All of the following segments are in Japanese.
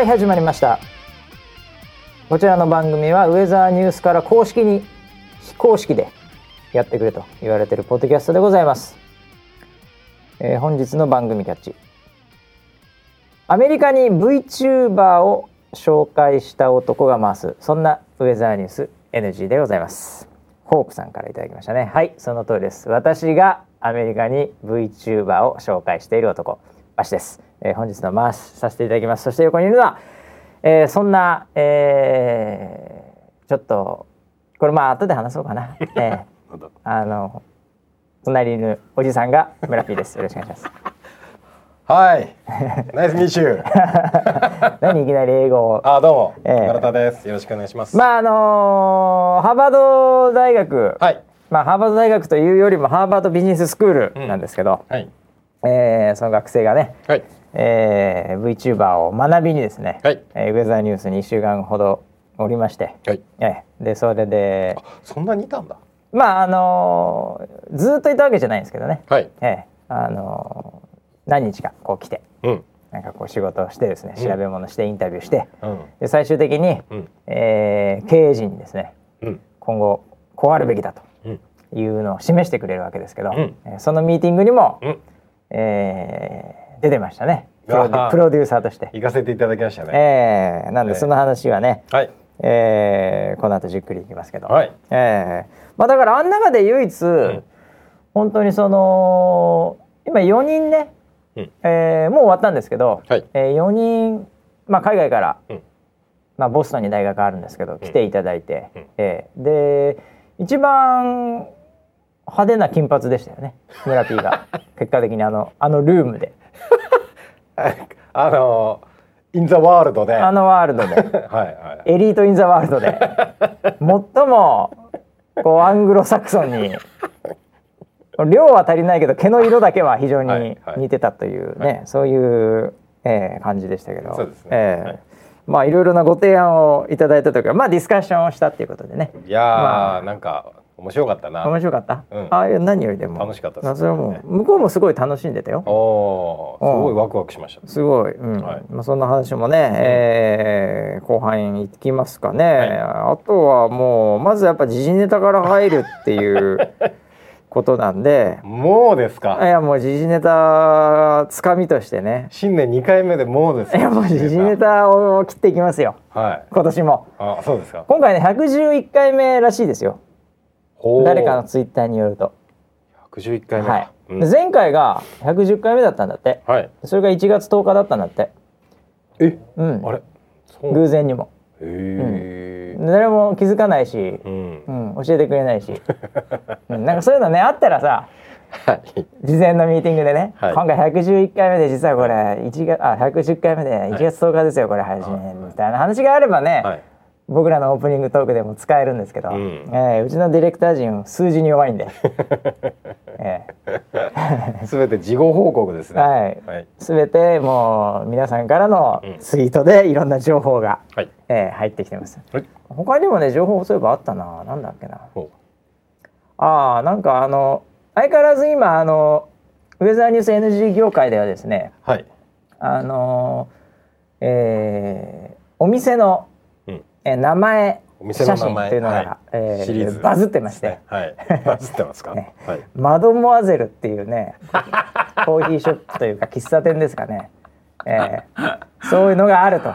はい始まりました。こちらの番組はウェザーニュースから公式に非公式でやってくれと言われてるポッドキャストでございます、えー本日の番組キャッチ。アメリカに VTuber を紹介した男が回すそんなウェザーニュース NG でございます。ホークさんからいきましたね。はいその通りです。私がアメリカに VTuber を紹介している男。わしです、えー本日の回しさせていただきますそして横にいるのは、えーそんな、えーちょっとこれまあ後で話そうかな、えーあの隣にいるおじさんが村 P ですよろしくお願いします はい。ナイスミーシュー。何いきなり英語をあ、どうも。ええ村田です。よろしくお願いします。まああのーハーバード大学、はい。まあハーバード大学というよりもハーバードビジネススクールなんですけど、はい。えーその学生がね、はい。えー、VTuber を学びにですね、はいえーウェザーニュースに1週間ほどおりまして、はい。えーでそれであ、そんなにいたんだ。まああのーずーっといたわけじゃないんですけどね、はい。えーあのー何日かこう来てうん。なんかこう仕事をしてですねうん調べ物してインタビューして、うん。で最終的に、うん。えー経営陣にですねうん。今後こうあるべきだとうん。いうのを示してくれるわけですけど、うんえーそのミーティングにも、うん。えー出てましたね。プロデューサーとして。行かせていただきましたね。えーなんでええその話はね、はい。えーこの後じっくりいきますけど、はい。えーまあ、だからあん中で唯一、ん。本当にその今4人ね、うん。えーもう終わったんですけど、はい。えー4人、まあ、海外から、うん。まあ、ボストンに大学あるんですけど来ていただいて、うん。えーで一番派手な金髪でしたよね。村 P が。結果的にあのあのルームで。あのインザワールドで。あのワールドで。はいはい。エリート・イン・ザ・ワールドで。最もこう アングロサクソンに量は足りないけど毛の色だけは非常にはいはい。似てたというね、そういう、えー感じでしたけど。そうですね。えーはい。まあいろいろなご提案をいただいた時はまあディスカッションをしたっていうことでね。いやー、まあ。なんか面白かったな。面白かった、うん。ああいう何よりでも。楽しかったですまあそれはもう向こうもすごい楽しんでたよ。おすごいワクワクしました。すごい、うん。はい。まあ、そんな話もね、えー後半いきますかね、あとはもうまずやっぱ時事ネタから入るっていう ことなんで。もうですいか。やもう時事ネタつかみとしてね。新年二回目でもうですか？いやもう時事ネ。タを切っていきますよ。はい。今年も。あ、そうですか。今回ね111回目らしいですよ誰かのツイッターによると、百十一回目はい。か。うん。で前回が110回目だったんだって。はい。それが1月10日だったんだって。え、うん。あれ？偶然にも。へえ。誰も気づかないし、うん。うん、教えてくれないし、うん、なんかそういうのねあったらさはい。事前のミーティングでね、はい。今回111回目で実はこれ1月あ110回目で1月10日ですよ、これ配信みたいな話があればね、はい。僕らのオープニングトークでも使えるんですけど、ううんえーうちのディレクター陣数字に弱いんで、えすべ て事後報告ですね。はいはい。ー、全てもう皆さんからのうんツイートでいろんな情報が、はい。えー入ってきてますはい。他にもね情報そういえばあったななんだっけなほああなんかあの相変わらず今あのウェザーニュース NG 業界ではですねう。はい。あのえーお店の、うんえー名前写真名前。というのが、はい。えバズってまして、はい。バズってますか？ね。はい。マドモアゼルっていうね コーヒーショップというか喫茶店ですかね、えー そういうのがあると。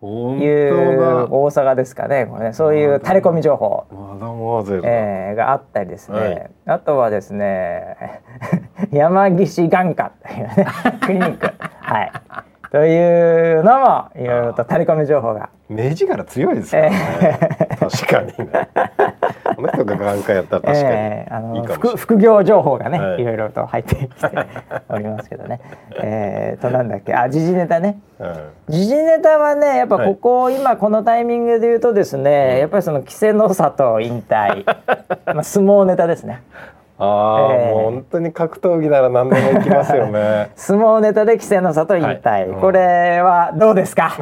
本いう当大阪ですかね。これねそういうタレコミ情報。えーがあったりですね、はい。あとはですね山岸眼科というねクリニック。はいというのもいろいろとタレコミ情報が目力強いですよね。確かにね。この人が眼科やったら確かにえーあの。副副業情報がね、はいい、ろいろと入ってきておりますけどね。えー、となんだっけあ時事ネタね。うん時事ネタはねやっぱはいここ、今このタイミングで言うとですね、やっぱりその稀勢の里引退 まあ相撲ネタですね。ああ、えーもう本当に格闘技なら何でもいきますよね。相撲ネタで稀勢の里引退、はい。うんこれはどうですか？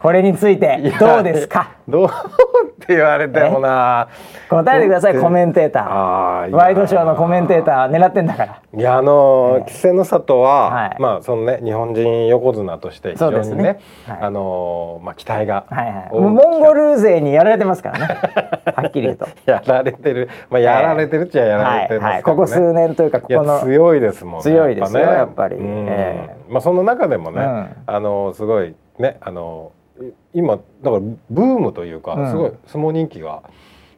これについてどうですか？どうっって言われてもな。答えてくださいコメンテータあーワイドショーのコメンテーター狙ってん。だからいやあのええ。稀勢の里は、はい。まあそのね日本人横綱として非常にねねはい。あのまあ期待がはいはい。モンゴル勢にやられてますからね。はっきり言うと。やられてる。まあやられてるっちゃやられてますからね、はいはい、ここ数年というかここの強いですもんね。強いですよね。やっぱり。うん。えまあその中でもね、うん。あのすごいねあのい今だからブームというか、うん。すごい相撲人気が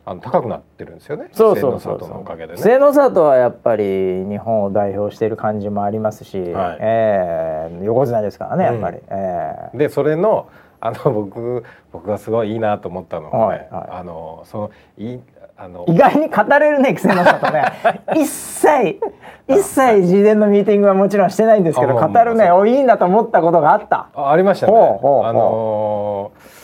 あの高くなってるんですよね。そうそうそう稀勢の里のおかげでね。末の里はやっぱり日本を代表している感じもありますし、はい。えー横綱ですからねやっぱり、うんえ。ーでそれのあの僕僕がすごいいいなと思ったのはね、はいはい。あのそのいいあの意外に語れるね稀勢の里ね。一切一切事前のミーティングはもちろんしてないんですけど語るねおいいなと思ったことがあった。あありましたね。あのー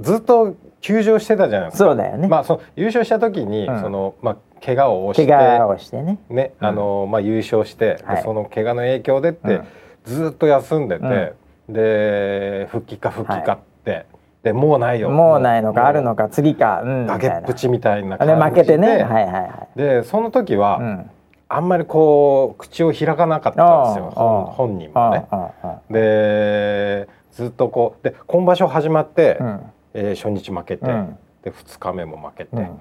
ずっと休場してたじゃないですか。そうだよね、まあその優勝した時に、うん。そのまあ怪我を押して怪我をしてね。ね、うん。あのまあ優勝して、ではい。その怪我の影響でって、うん。ずっと休んでて、で復帰か復帰かって、でもうないよ。もうないのかあるのかか次かうん崖っぷちみたいなで感じで負けてね。はいはいはい。でその時は、うん。あんまりこう口を開かなかったんですよ。本本人もね。でずっとこうで今場所始まって、うん。えー初日負けて、うん。で2日目も負けて、うん。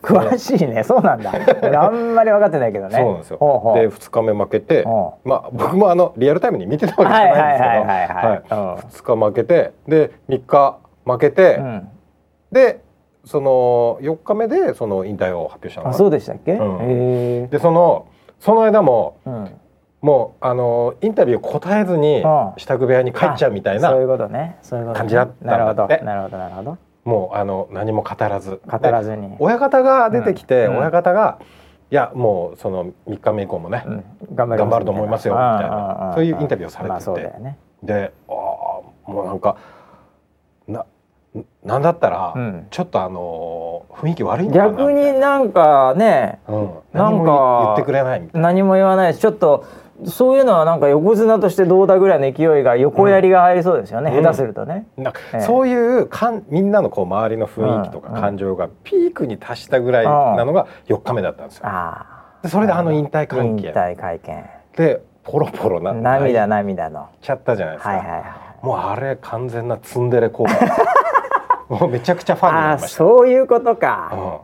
詳しいね。そうなんだ。俺あんまり分かってないけどね。そうなんですよ。で2日目負けてほまあ僕もあのリアルタイムに見てたわけじゃはいないんですけど。はいはいはいはいはい。2日負けてで3日負けて、うん。でその4日目でその引退を発表したのあそうでしたっけ、うん。でそのその間もうん。もうあのインタビュー答えずにうん。支度部屋に帰っちゃうみたいなそういうことね。そういうこと、ね、感じだったんだなるほど。ってなるほどなるほど。もうあの何も語らず。語らずに。で親方が出てきて、うん。親方がいやもうその3日目以降もね、うん。頑張ると思いますよみたいな。そういうインタビューをされてて。でああもうなんかななんだったら、うん。ちょっとあの雰囲気悪い逆になんかねうん、なんか何も言ってくれない何も言わない。しちょっとそういうのはなんか横綱としてどうだぐらいの勢いが横やりが入りそうですよね、うん。下手するとね、なんかええ。そういうかんみんなのこう周りの雰囲気とかうん感情がピークに達したぐらいなのが4日目だったんですよ。あでそれであの引退会引見退会見。でポロポロな。涙涙の。ちゃったじゃないですか。はいはいはいもうあれ完全なツンデレ効果 めちゃくちゃファンになりました。そういうことか、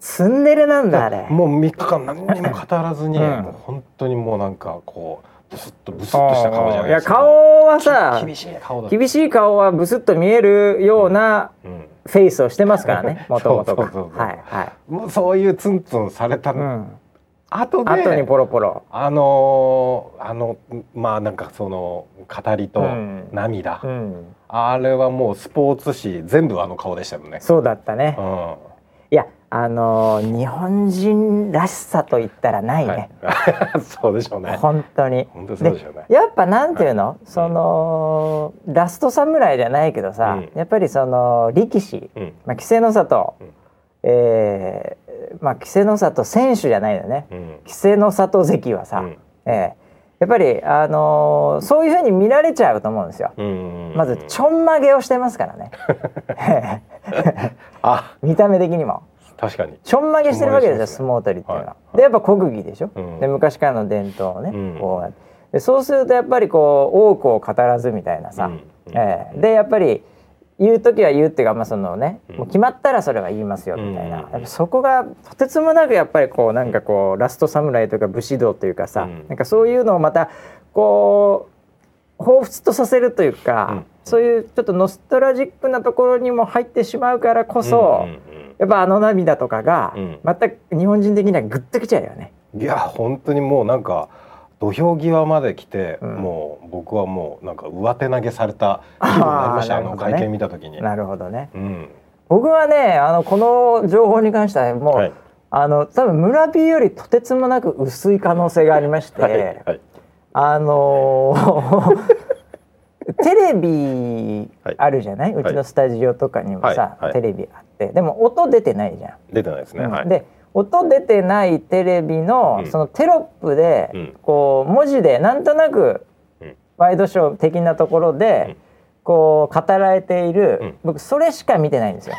ツンデレなんだあれ。もう3日間何にも語らずに、うん。もう本当にもうなんかこうブスッとブスッとした顔じゃないいやですか。顔はさき厳しい顔。厳しい顔はブスッと見えるようなうん。フェイスをしてますからねもともともうそういうツンツンされたうん、後で、後にポロポロ。あのーあのまあなんかその語りとうん。涙、うんあれはもうスポーツ紙全部あの顔でしたよね。そうだったね。うん。いやあのー日本人らしさと言ったらないね、はい、そうでしょうね。本当に。本当にそうでしょうね。やっぱなんていうの、そのラスト侍じゃないけどさ、うん。やっぱりその力士、うん。まあ、稀勢の里、うん。えーまあ稀勢の里選手じゃないよね。うん。稀勢の里関はさ、うん。えーやっぱり、あのーそういうふうに見られちゃうと思うんですよ。うんまずちょんまげをしてますからね。あ。見た目的にも。確かに。ちょんまげしてるわけですよ相撲取りっていうのは。はいでやっぱ国技でしょ、うん。で昔からの伝統をね、うん。こうやって。でそうするとやっぱりこう多くを語らずみたいなさ、うん。えーでやっぱり言う時は言うっていうか、まあそのねうん。もう決まったらそれは言いますよみたいな、うん。そこがとてつもなくやっぱりこうなんかこうラストサムライとか武士道というかさ、うん。なんかそういうのをまたこう彷彿とさせるというか、うん。そういうちょっとノストラジックなところにも入ってしまうからこそ、やっぱあの涙とかが、うん。また日本人的にはグッときちゃうよね。うんいや本当にもうなんか土俵際まで来て、うん。もう僕はもうなんか上手投げされた気分になりました。あの会見見た時に。なるほどね。うん。僕はねあのこの情報に関してはもう、はい。あの多分村 P よりとてつもなく薄い可能性がありまして、はい。はい。あのー テレビあるじゃない、うちのスタジオとかにもさ、はい。はい。テレビあって。でも音出てないじゃん。出てないですね。はい。うんで音出てないテレビの、うん。そのテロップで、うん。こう文字でなんとなく、うん。ワイドショー的なところで、うん。こう語られている、うん。僕それしか見てないんですよ。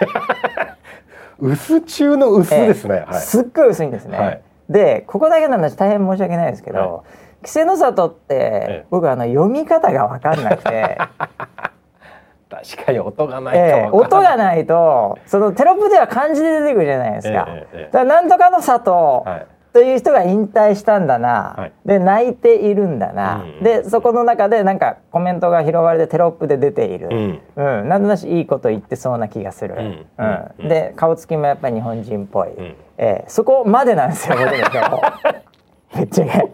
薄中の薄ですね、はい。すっごい薄いんですね、はい。でここだけの話大変申し訳ないですけど、は稀勢の里って、え僕あの読み方が分かんなくて、確かに音がないとえ音がないとそのテロップでは漢字で出てくるじゃないですか。ええええだからなんとかの里、はい。という人が引退したんだな、はい。で泣いているんだな、うんでそこの中でなんかコメントが拾われてテロップで出ている、うん。うん。なんとなしいいこと言ってそうな気がする、うんうんうん。で顔つきもやっぱり日本人っぽい、ん。えーそこまでなんですよ僕のめ っちゃけ、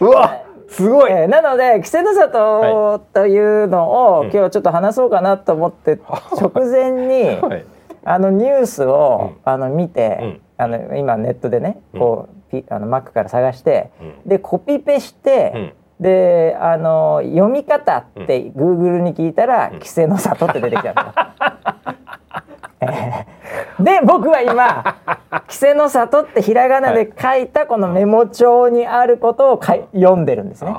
うわすごい、えーなので稀勢の里というのを、今日ちょっと話そうかなと思って、直前に、はい。あのニュースを、うん。あの見て、うん。あの今ネットでねこう、ピあの Mac から探して、うん。でコピペして、であの読み方って Google に聞いたら「稀勢の里」って出てきたんですよ。えーで僕は今「稀勢の里」ってひらがなで書いたこのメモ帳にあることをかい読んでるんですね。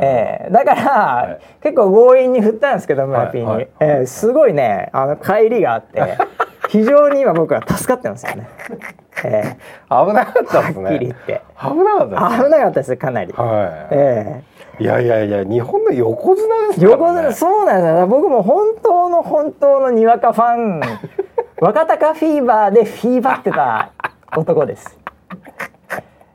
えーだから、い。結構強引に振ったんですけど村 P に、はい。はいえーすごいねあの帰りがあって 非常に今僕は助かってますよね。え危なかったですーはっきり言ねって。危なかったです危なかったですかなり。はい、えいやいやいや日本の横綱ですね、横綱そうなんですよ僕も本当の本当のにわかファン若鷹フィーバーでフィーバってた男です。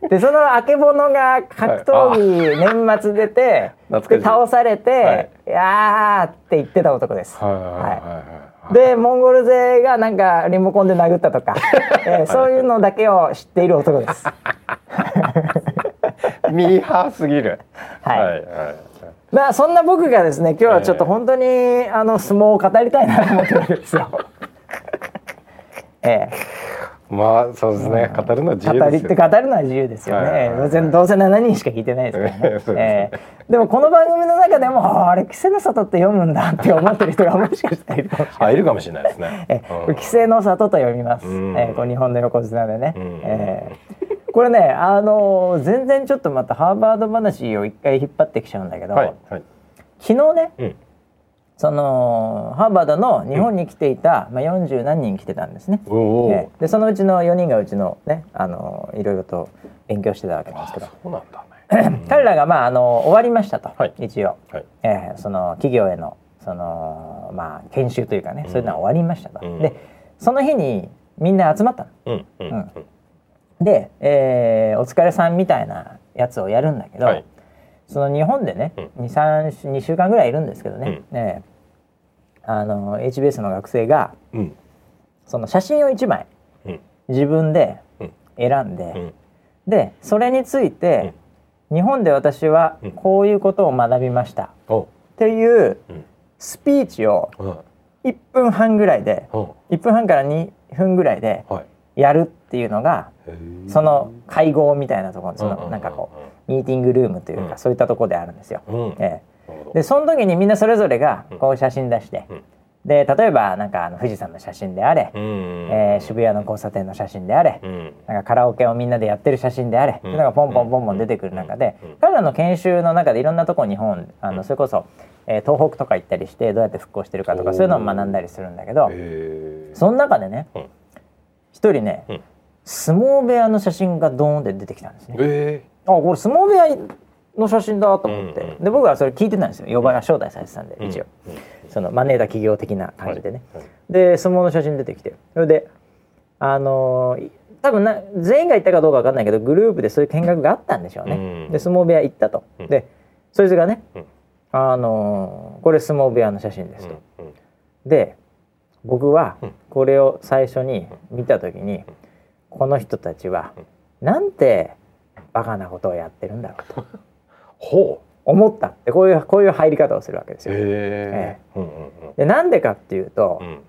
でそのあけぼのが格闘技年末出て、で倒されて、はい。い、やーって言ってた男です。はいはいはいはい、でモンゴル勢がなんかリモコンで殴ったとか、えーそういうのだけを知っている男です。ミーハーすぎる。はい。はいはいまあそんな僕がですね今日はちょっと本当に、あの相撲を語りたいなと思ってるわけですよ。えまあそうですね、語るのは自え、語りって由ですよ語るのは自由ですよね。はい。はいはいどうせどうせ7人しか聞いてないですからね。ですね。ええ。でもこの番組の中でもああれ稀勢の里って読むんだって思ってる人がもしかしたらいるかもしれない。あいるかもしれないですね。えうん。稀勢の里と読みます。うん。えーこう日本の横綱でね。うん。えーこれねあのー全然ちょっとまたハーバード話を一回引っ張ってきちゃうんだけど、はいはい。昨日ねうんそのハーバードの日本に来ていた、まあ40何人来てたんですね。おお、えーでそのうちの4人がうちのねあのーいろいろと勉強してたわけなんですけど、そうなんだね。彼らがまああの終わりましたと、はい。一応、はい。えーその企業へのそのまあ研修というかね、そういうのは終わりましたと。うん。でその日にみんな集まったの。うんうんうん。で、えーお疲れさんみたいなやつをやるんだけど、はい。その日本でね、う23週2週間ぐらいいるんですけどね、ねあの HBS の学生がうん。その写真を1枚うん。自分でうん。選んで、うん。でそれについて、日本で私はうん。こういうことを学びました、お。っていううん。スピーチをうん1分半ぐらいでお。1分半から2分ぐらいではい。やるっていうのがその会合みたいなところそのなんかこうミーティングルームというか、うん。そういったところであるんですよ。うん。ええ、でその時にみんなそれぞれがうん。こう写真出して、うん。で例えばなんかあの富士山の写真であれ、うん。えー渋谷の交差点の写真であれ、うん。なんかカラオケをみんなでやってる写真であれ、うん。っていうのがポンポンポンポン出てくる中で、うん。彼らの研修の中でいろんなとこ日本あうん。のそれこそ、えー東北とか行ったりしてどうやって復興してるかとかそういうのを学んだりするんだけどその中でねうん。一人ね、うん。相撲部屋の写真がドーンって出てきたんですね。えあこれ相撲部屋の写真だと思って、で僕はそれ聞いてたんですよ。呼ばれ招待されてたんで、ー一応うん。そのマネーダ企業的な感じでね、はいはい。で相撲の写真出てきて。それであのー多分な全員が行ったかどうかわかんないけどグループでそういう見学があったんでしょうね、うんで相撲部屋行ったと、うん。でそいつがね、うん。あのーこれ相撲部屋の写真ですと、で僕はうん。これを最初に見た時に、この人たちはなんてバカなことをやってるんだろうとほ思ったって。こういうこういう入り方をするわけですうよ。へえうんうんでなんでかっていうと、うん。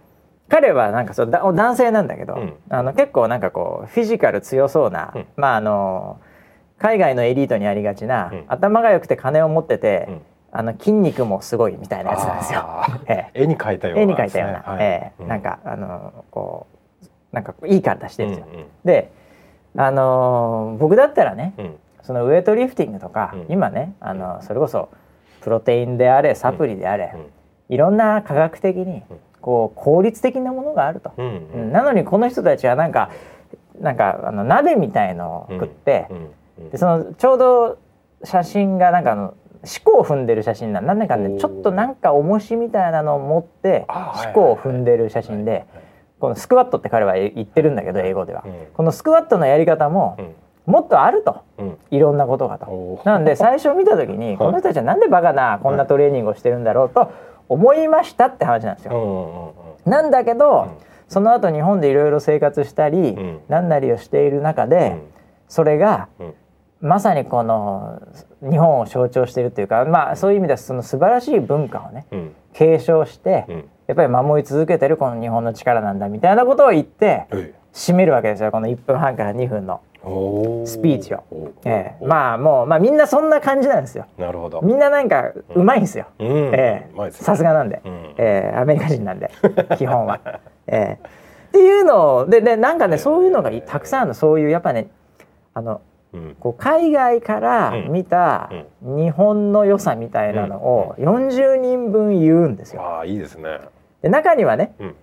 彼はなんかそうだ男性なんだけど、うん。あの結構なんかこうフィジカル強そうな、うん。まああの海外のエリートにありがちな、うん。頭が良くて金を持ってて、うん。あの筋肉もすごいみたいなやつなんですよ。あー。え絵に描いたようなえ絵に描いたような、はい。ええ。うん。なんかあのこうなんかいい体してるんですよ。うんうんであの僕だったらねうんそのウエイトリフティングとか、うん。今ねあのそれこそプロテインであれサプリであれ、うん。いろんな科学的にこう効率的なものがあると、なのにこの人たちはなんかなんかあの鍋みたいのを食って、でそのちょうど写真がなんかあの四股を踏んでる写真なんなんだかねちょっとなんか重しみたいなのを持ってあはい四股を踏んでる写真でこのスクワットって彼は言ってるんだけど英語では、うん。このスクワットのやり方もうんもっとあると。うん。いろんなことがと。なので最初見た時にこの人たちはなんでバカなこんなトレーニングをしてるんだろうと思いましたって話なんですよ。うんうんうんなんだけど、うん。その後日本でいろいろ生活したり、ん。何なりをしている中で、それがうん。まさにこの日本を象徴しているというか、まあ、そういう意味ではその素晴らしい文化をねうん。継承して、うん。やっぱり守り続けてるこの日本の力なんだみたいなことを言ってえ締めるわけですよこの1分半から2分の、スピーチを。えーまあもう、まあ、みんなそんな感じなんですよ。なるほど。みんななんかうまいんですよ、うん。えさすがなんで、うん。ええ。アメリカ人なんで。基本は。ええ。っていうのをででなんかねそういうのがいたくさんあるの。そういうやっぱねあのうん。こう海外から見た日本の良さみたいなのを40人分言うんですよ。ああいいですね。で中にはねうん。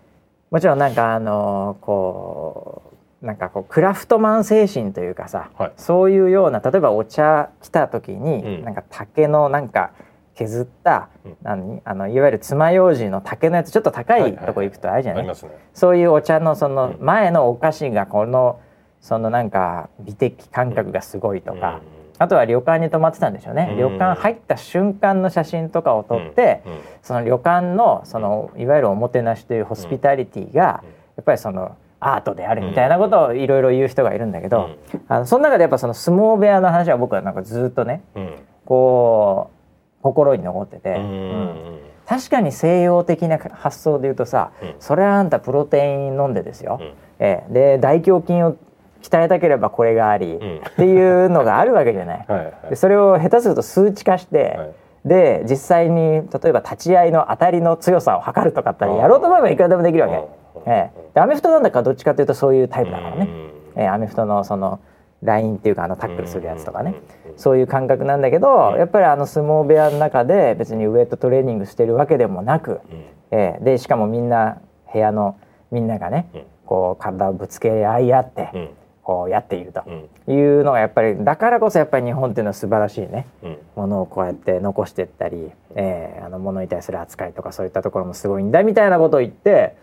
もちろんなんかあのこうなんかこうクラフトマン精神というかさ、はい。そういうような例えばお茶来た時に、うん。なんか竹のなんか削った、うん。何？あのいわゆる爪楊枝の竹のやつちょっと高いとこ行くとあるじゃない,、そういうお茶のそのうん。前のお菓子がこのそのなんか美的感覚がすごいとか、あとは旅館に泊まってたんでしょうね、うん。旅館入った瞬間の写真とかを撮って、うん。うん。その旅館のそのいわゆるおもてなしというホスピタリティがやっぱりそのアートであるみたいなことをいろいろ言う人がいるんだけど、あのその中でやっぱその相撲部屋の話は僕はなんかずっとねうん。こう心に残ってて、うん。うん。確かに西洋的な発想で言うとさ、うん。それはあんたプロテイン飲んでですよ、うん。ええ。で大胸筋を鍛えたければこれがあり、ん。っていうのがあるわけじゃない。はいはい。でそれを下手すると数値化して、はい。で実際に例えば立ち合いの当たりの強さを測るとかってやろうと思えばいくらでもできるわけ。うん。ええでアメフトなんだかどっちかというとそういうタイプだからね。うん。ええアメフトのそのラインっていうかあのタックルするやつとかね、うんそういう感覚なんだけど、やっぱりあの相撲部屋の中で別にウエイトトレーニングしてるわけでもなく、うん。ええでしかもみんな部屋のみんながね、うん。こう体をぶつけ合い合って、うん。こうやっているとうん。いうのがやっぱりだからこそやっぱり日本っていうのは素晴らしいね。うん。ものをこうやって残していったり、えー、あのものに対する扱いとかそういったところもすごいんだみたいなことを言って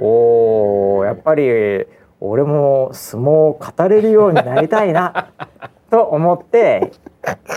おーやっぱり俺も相撲を語れるようになりたいな と思って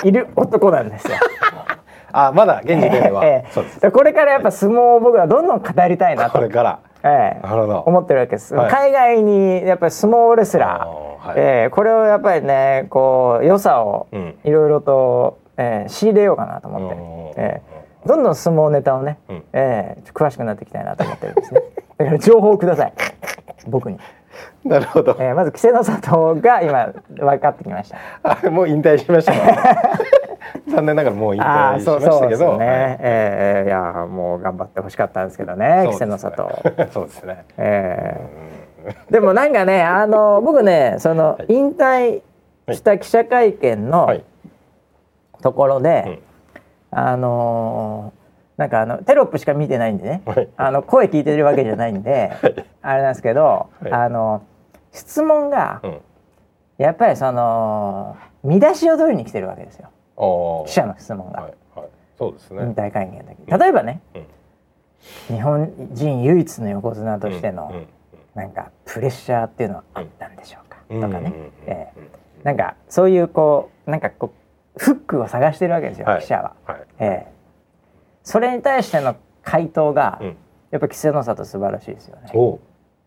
いる男なんですよ。あまだ現時点では。ええそうです。でこれからやっぱ相撲を僕はどんどん語りたいなと これ、から。ええなるほど。思ってるわけです、はい。海外にやっぱり相撲レスラー、はい。ええこれをやっぱりねこう良さをうん。いろいろと、ええ仕入れようかなと思って、うんええ。どんどん相撲ネタをね、うん。ええ詳しくなっていきたいなと思ってるんですね 情報をください。僕に、なるほど。ええまず稀勢の里が今分かってきました。あもう引退しましたか？残念ながらもう引退しましたけど。そうですね、はい。ええいやもう頑張ってほしかったんですけどね稀勢の里、そうですね。ええでもなんかねあの僕ねそのはい。引退した記者会見のはい。ところで、あのーなんかあのテロップしか見てないんでね、はい。あの声聞いてるわけじゃないんで、あれなんですけど、はい。あの質問がうん。やっぱりその見出しを取りに来てるわけですよ。記者の質問が、はいはい。そうですね。引退会見の時。例えばね、うん。日本人唯一の横綱としての、うんうんなんかプレッシャーっていうのはあったんでしょうか、うん。とかね、うん。ええ。なんかそういうこうなんかこうフックを探してるわけですよ、はい。記者は。はい。ええそれに対しての回答が、うん。やっぱ稀勢の里素晴らしいですよね。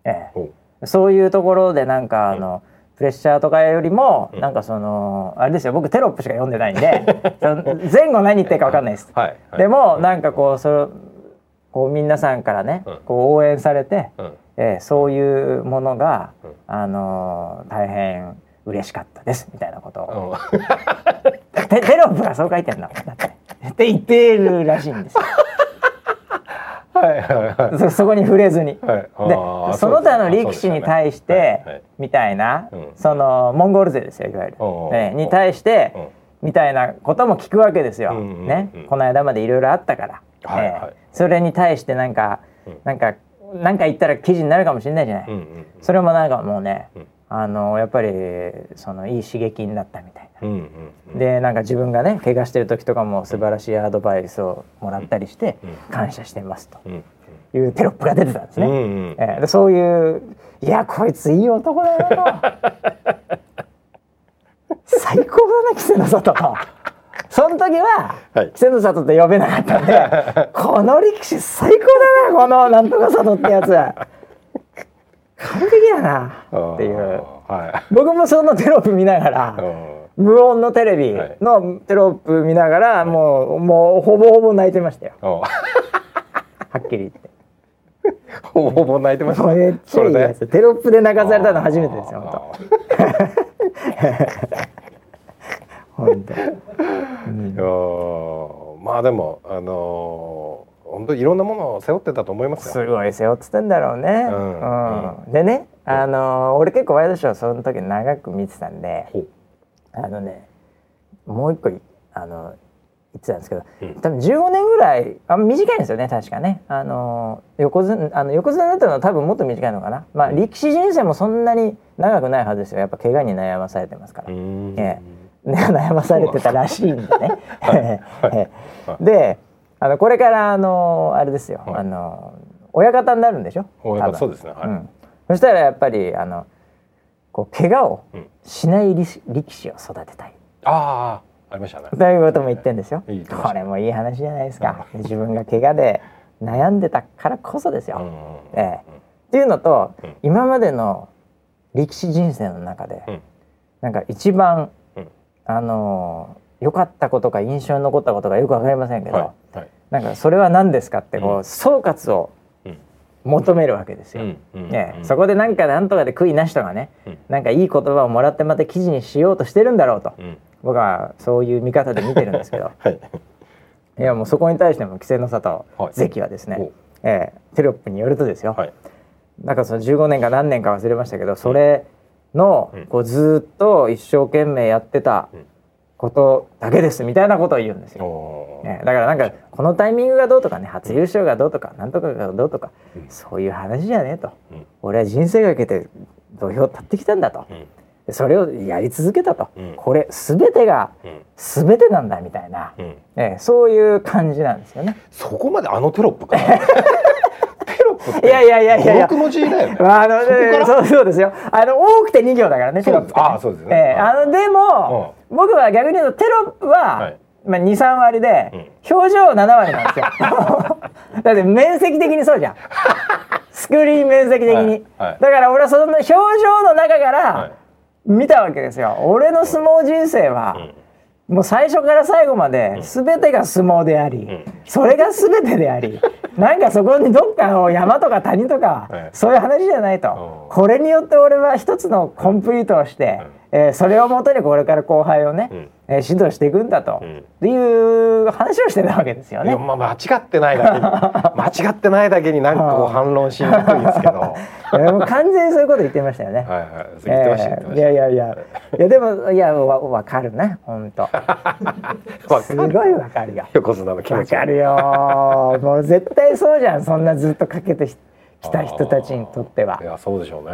ええ。そういうところでなんかあの、プレッシャーとかよりも、うん。なんかそのあれですよ僕テロップしか読んでないんで その前後何言ってるか分かんないです。はいはい。でもなんかこうそれこう皆さんからね、うん。こう応援されて、うん。ええそういうものが、うん。あの大変嬉しかったですみたいなことを、う。ん テテロップがそう書いてんのだって言ってるらしいんですよ。はいはいはい。そそこに触れずに。はい。あでーその他の力士に対しそうですよね。はい。はい。てみたいなうん。そのモンゴル勢ですよいわゆる。おうおうええに対してうん。みたいなことも聞くわけですよ。うんうんうんね。この間までいろいろあったから。はいはい。ええ。それに対してなんかうん。なんかなんか言ったら記事になるかもしれないじゃない、うんうん。それもなんかもうね、うんあのやっぱりそのいい刺激になったみたいな。うんうんうん。でなんか自分がね怪我してる時とかも素晴らしいアドバイスをもらったりしてうん感謝してますとうんいうテロップが出てたんですね。うんうんえーでそういういやこいついい男だよと。最高だな稀勢の里と。その時ははい。稀勢の里って呼べなかったんでこの力士最高だなこのなんとか里ってやつ完璧やなっていう。は僕もそのテロップ見ながらいうん。無音のテレビのテロップ見ながらもうもうほぼほぼ泣いてましたよ。おはっきり言って。ほぼほぼ泣いてました。めっちゃいいやつ。テロップで泣かされたの初めてですよ本当。本当。いやーまあでもあのー本当にいろんなものを背負ってたと思いますよ。すごい背負ってたんだろうね、うん。うん。でねあのー俺結構ワイドショーその時長く見てたんであのねもう一個いあの言ってたんですけど、うん。多分15年ぐらいあ短いんですよね確かね。あの横綱あの横綱になったのは多分もっと短いのかな。まあ力士人生もそんなに長くないはずですよ。やっぱ怪我に悩まされてますから、うーん。えね 悩まされてたらしいんでね。えはい。であのこれからあのあれですよ、はい。あの親方になるんでしょ？親方そうですね。はい。ん、そしたらやっぱりあのこう怪我をうんしない力士力士を育てたい。ああありましたね。ということも言ってんですよ。言ってましたこれもいい話じゃないですか。自分が怪我で悩んでたからこそですよ。うん。ええ。っていうのと、うん。今までの力士人生の中で、うん。なんか一番、うん。あのー良かったことか印象に残ったことがよくわかりませんけど、はいはい。なんかそれは何ですかってこう、うん。総括をうん。求めるわけですよ。ねそこでなんかなんとかで悔いなしとかね、うん。なんかいい言葉をもらってまた記事にしようとしてるんだろうと、うん。僕はそういう見方で見てるんですけど。はい。いやもうそこに対しても稀勢の里はい。関はですね、おえーテロップによるとですよ、はい。なんかその15年か何年か忘れましたけどそれのうん。こうずっと一生懸命やってたうんことだけですみたいなことを言うんですよ。ね、だからなんかこのタイミングがどうとかね初優勝がどうとかなんとかがどうとか、うん。そういう話じゃねえと。うん。俺は人生かけて土俵立ってきたんだと。うん。でそれをやり続けたと、うん。これ全てがうん。全てなんだみたいな、うん。えそういう感じなんですよね。そこまであのテロップか いやいやいやいや。六文字だよね。まあ、あのそうそうですよ。あの多くて2行だからねテロップねあそうですね。ええ。あのでも、僕は逆に言うとテロップは、はい。まあ、23割で、表情7割なんですよ。だって面積的にそうじゃん。スクリーン面積的に、はい。はい。だから俺はその表情の中かはらい。見たわけですよ。俺の相撲人生は、もう最初から最後まで全てが相撲であり、ん。それが全てでありなんかそこにどっかの山とか谷とか、はいそういう話じゃないと、うん。これによって俺は一つのコンプリートをして、えーそれをもとにこれから後輩をね、うんえー指導していくんだと、うん。っていう話をしてたわけですよね。まあ間違ってないだけに 間違ってないだけになんかこう反論しにくいんですけど。完全にそういうこと言ってましたよね。はい言ってましたえーいやいやいやいやでもいやわわかるね本当。すごいわかるよ。横綱の気持ち。わかるよ。もう絶対そうじゃんそんなずっとかけてきた人たちにとっては。いやそうでしょうね。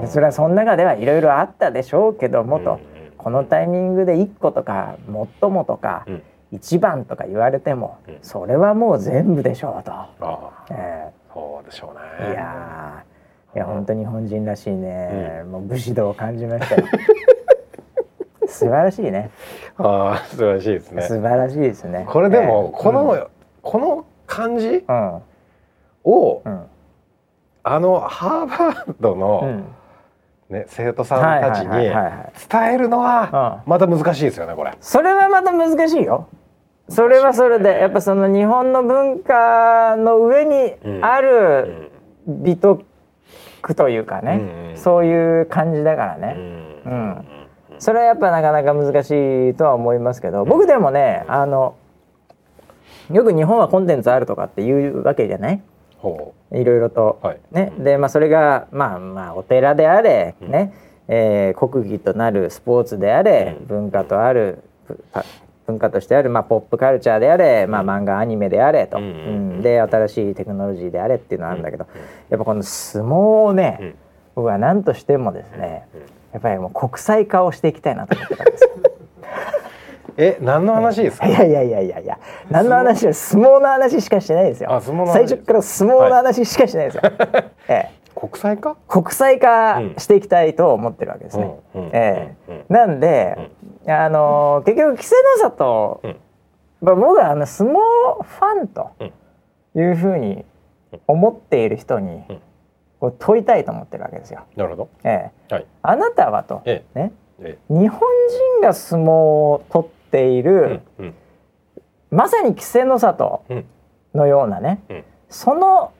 うん、それはその中ではいろいろあったでしょうけどもと、うんこのタイミングで1個とか最もとか、うん。一番とか言われても、うん。それはもう全部でしょうと、ああ。えそうでしょうーいねやー。いや本当日本人らしいね、もう武士道を感じましたよ。素晴らしいね。ああ素晴らしいですね。素晴らしいですね。これでもえーこのこの感じうん。をうん。あのハーバードうのんね生徒さんたちに伝えるのはまた難しいですよねこれ。それはまた難しいよ。それはそれでやっぱその日本の文化の上にある美徳というかね、うんそういう感じだからうね、ん。うん。それはやっぱなかなか難しいとは思いますけど僕でもねあのよく日本はコンテンツあるとかっていうわけじゃないほいろいろと。うはい。ね、でまあそれがまあまあお寺であれ、ね。えー国技となるスポーツであれ、うん。文化とある文化としてある、まあ、ポップカルチャーであれ、まあ、漫画アニメであれと、うんうんうんで新しいテクノロジーであれっていうのはあるんだけど、やっぱこの相撲をね、うん。僕は何としてもですね、うん。やっぱりもう国際化をしていきたいなと思ってたんですよ。え何の話ですか？い。やいやいやいやいや。何の話は相撲の話しかしてないですよ。あ相撲の話。最初から相撲の話しかしてないですよ、ええ。国際化？国際化していきたいと思ってるわけですね。うん。うん。ええ。うん。なんで、あの結局稀勢の里、うん。まあ僕はあの相撲ファンとうん。いうふうに思っている人にうん。こう問いたいと思ってるわけですよ。なるほど。ええ。はい。あなたはと、えね、え日本人が相撲を取っている、まさに稀勢の里うん。のようなね、うん。その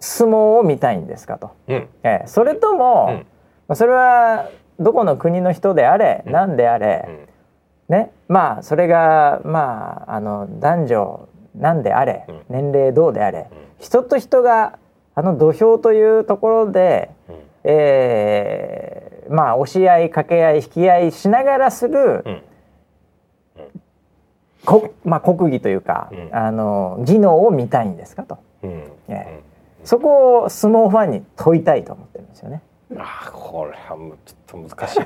相撲を見たいんですかと。うん。ええそれとも、それはどこの国の人であれ、うん。何であれ、うん。ねまあそれがまああの男女なんであれ、うん。年齢どうであれ、うん。人と人があの土俵というところで、うん。えーまあ押し合い掛け合い引き合いしながらする、うんこまあ、国技というか、うん。あの技能を見たいんですかと。うん。えそこを相撲ファンに問いたいと思ってるんですよね。うんあーこれはもうちょっと難しい。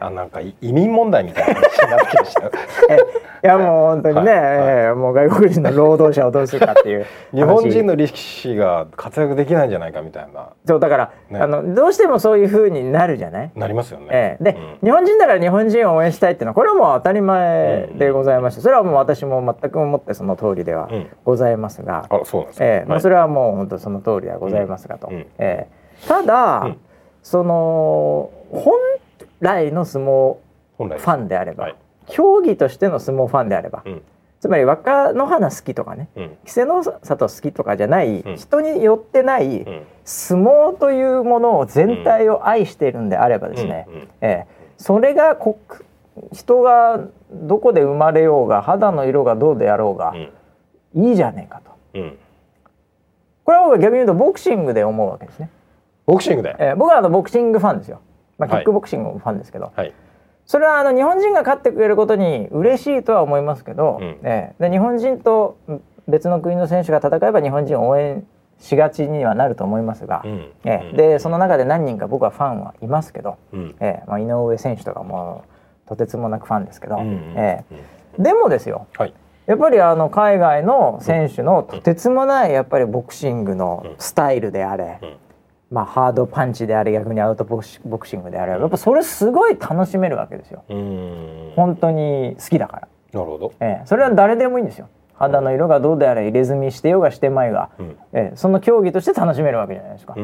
あなんかい 移民問題みたいな話になってきました いやもう本当にね、はい。はい。えーもう外国人の労働者をどうするかっていう 日本人のの力士が活躍できないんじゃないかみたいな。そうだから、ねあのどうしてもそういう風になるじゃない？なりますよね。ええ。で、うん。日本人だから日本人を応援したいっていうのはこれはもう当たり前でございましてそれはもう私も全く思ってその通りではうん。ございますが、あそうなんですか。ええ。まあ、はいそれはもう本当その通りではございますがと、うん。うん。ええ。ただ、うん。その本来の相撲ファンであれば、はい競技としての相撲ファンであれば、うん。つまり若乃花好きとかねうん。稀勢の里好きとかじゃない、うん。人によってない、うん。相撲というものを全体を愛しているんであればですね、うん。うん。ええ。それが国人がどこで生まれようが肌の色がどうであろうが、いいじゃねえかと。うん。これは僕は逆に言うとボクシングで思うわけですね、ボクシングで？ええ僕はあのボクシングファンですよ、まあ、キはい。ックボクシングもファンですけど、はい。それはあの日本人が勝ってくれることに嬉しいとは思いますけど、うん。ええ。で日本人と別の国の選手が戦えば日本人を応援しがちにはなると思いますが、うん。ええ。でその中で何人か僕はファンはいますけど、うん。ええ。まあ、井上選手とかもとてつもなくファンですけど、うんええ。でもですよはい。やっぱりあの海外の選手のとてつもないやっぱりボクシングのスタイルであれ、うんまあ、ハードパンチであれ逆にアウトボクシボクシングであれやっぱそれすごい楽しめるわけですよ。うん。本当に好きだから、なるほど。ええ。それは誰でもいいんですよ。肌の色がどうであれ入れ墨してようがしてまいが、うん。ええ。その競技として楽しめるわけじゃないですか,、か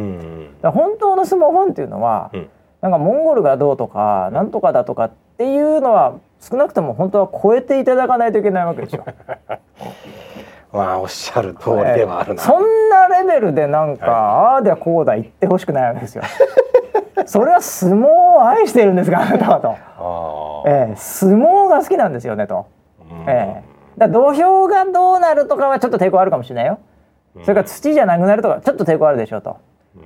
ら本当の相撲ファンっていうのは、うん。なんかモンゴルがどうとかなんとかだとかっていうのは少なくとも本当は超えていただかないといけないわけですよ。まあおっしゃる通りではあるな。そんなレベルでなんか、ああではこうだ言ってほしくないわけですよ。それは相撲を愛してるんですかあなたはと。ええ相撲が好きなんですよねと、うんええだから土俵がどうなるとかはちょっと抵抗あるかもしれないよ。それから土じゃなくなるとかちょっと抵抗あるでしょうと。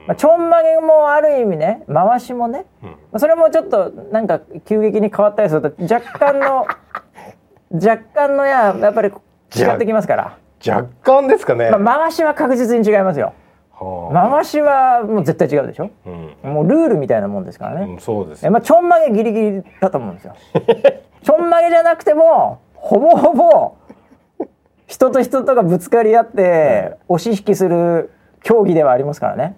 まあ、ちょんまげもある意味ね回しもね、うんまあそれもちょっとなんか急激に変わったりすると若干の 若干のややっぱり違ってきますから、若干ですかね。まあ、回しは確実に違いますよ。はあ。回しはもう絶対違うでしょ？うん。もうルールみたいなもんですからね、うんそうです。えまあ、ちょんまげギリギリだと思うんですよ。ちょんまげじゃなくてもほぼほぼ人と人とがぶつかり合って押し引きする競技ではありますからね。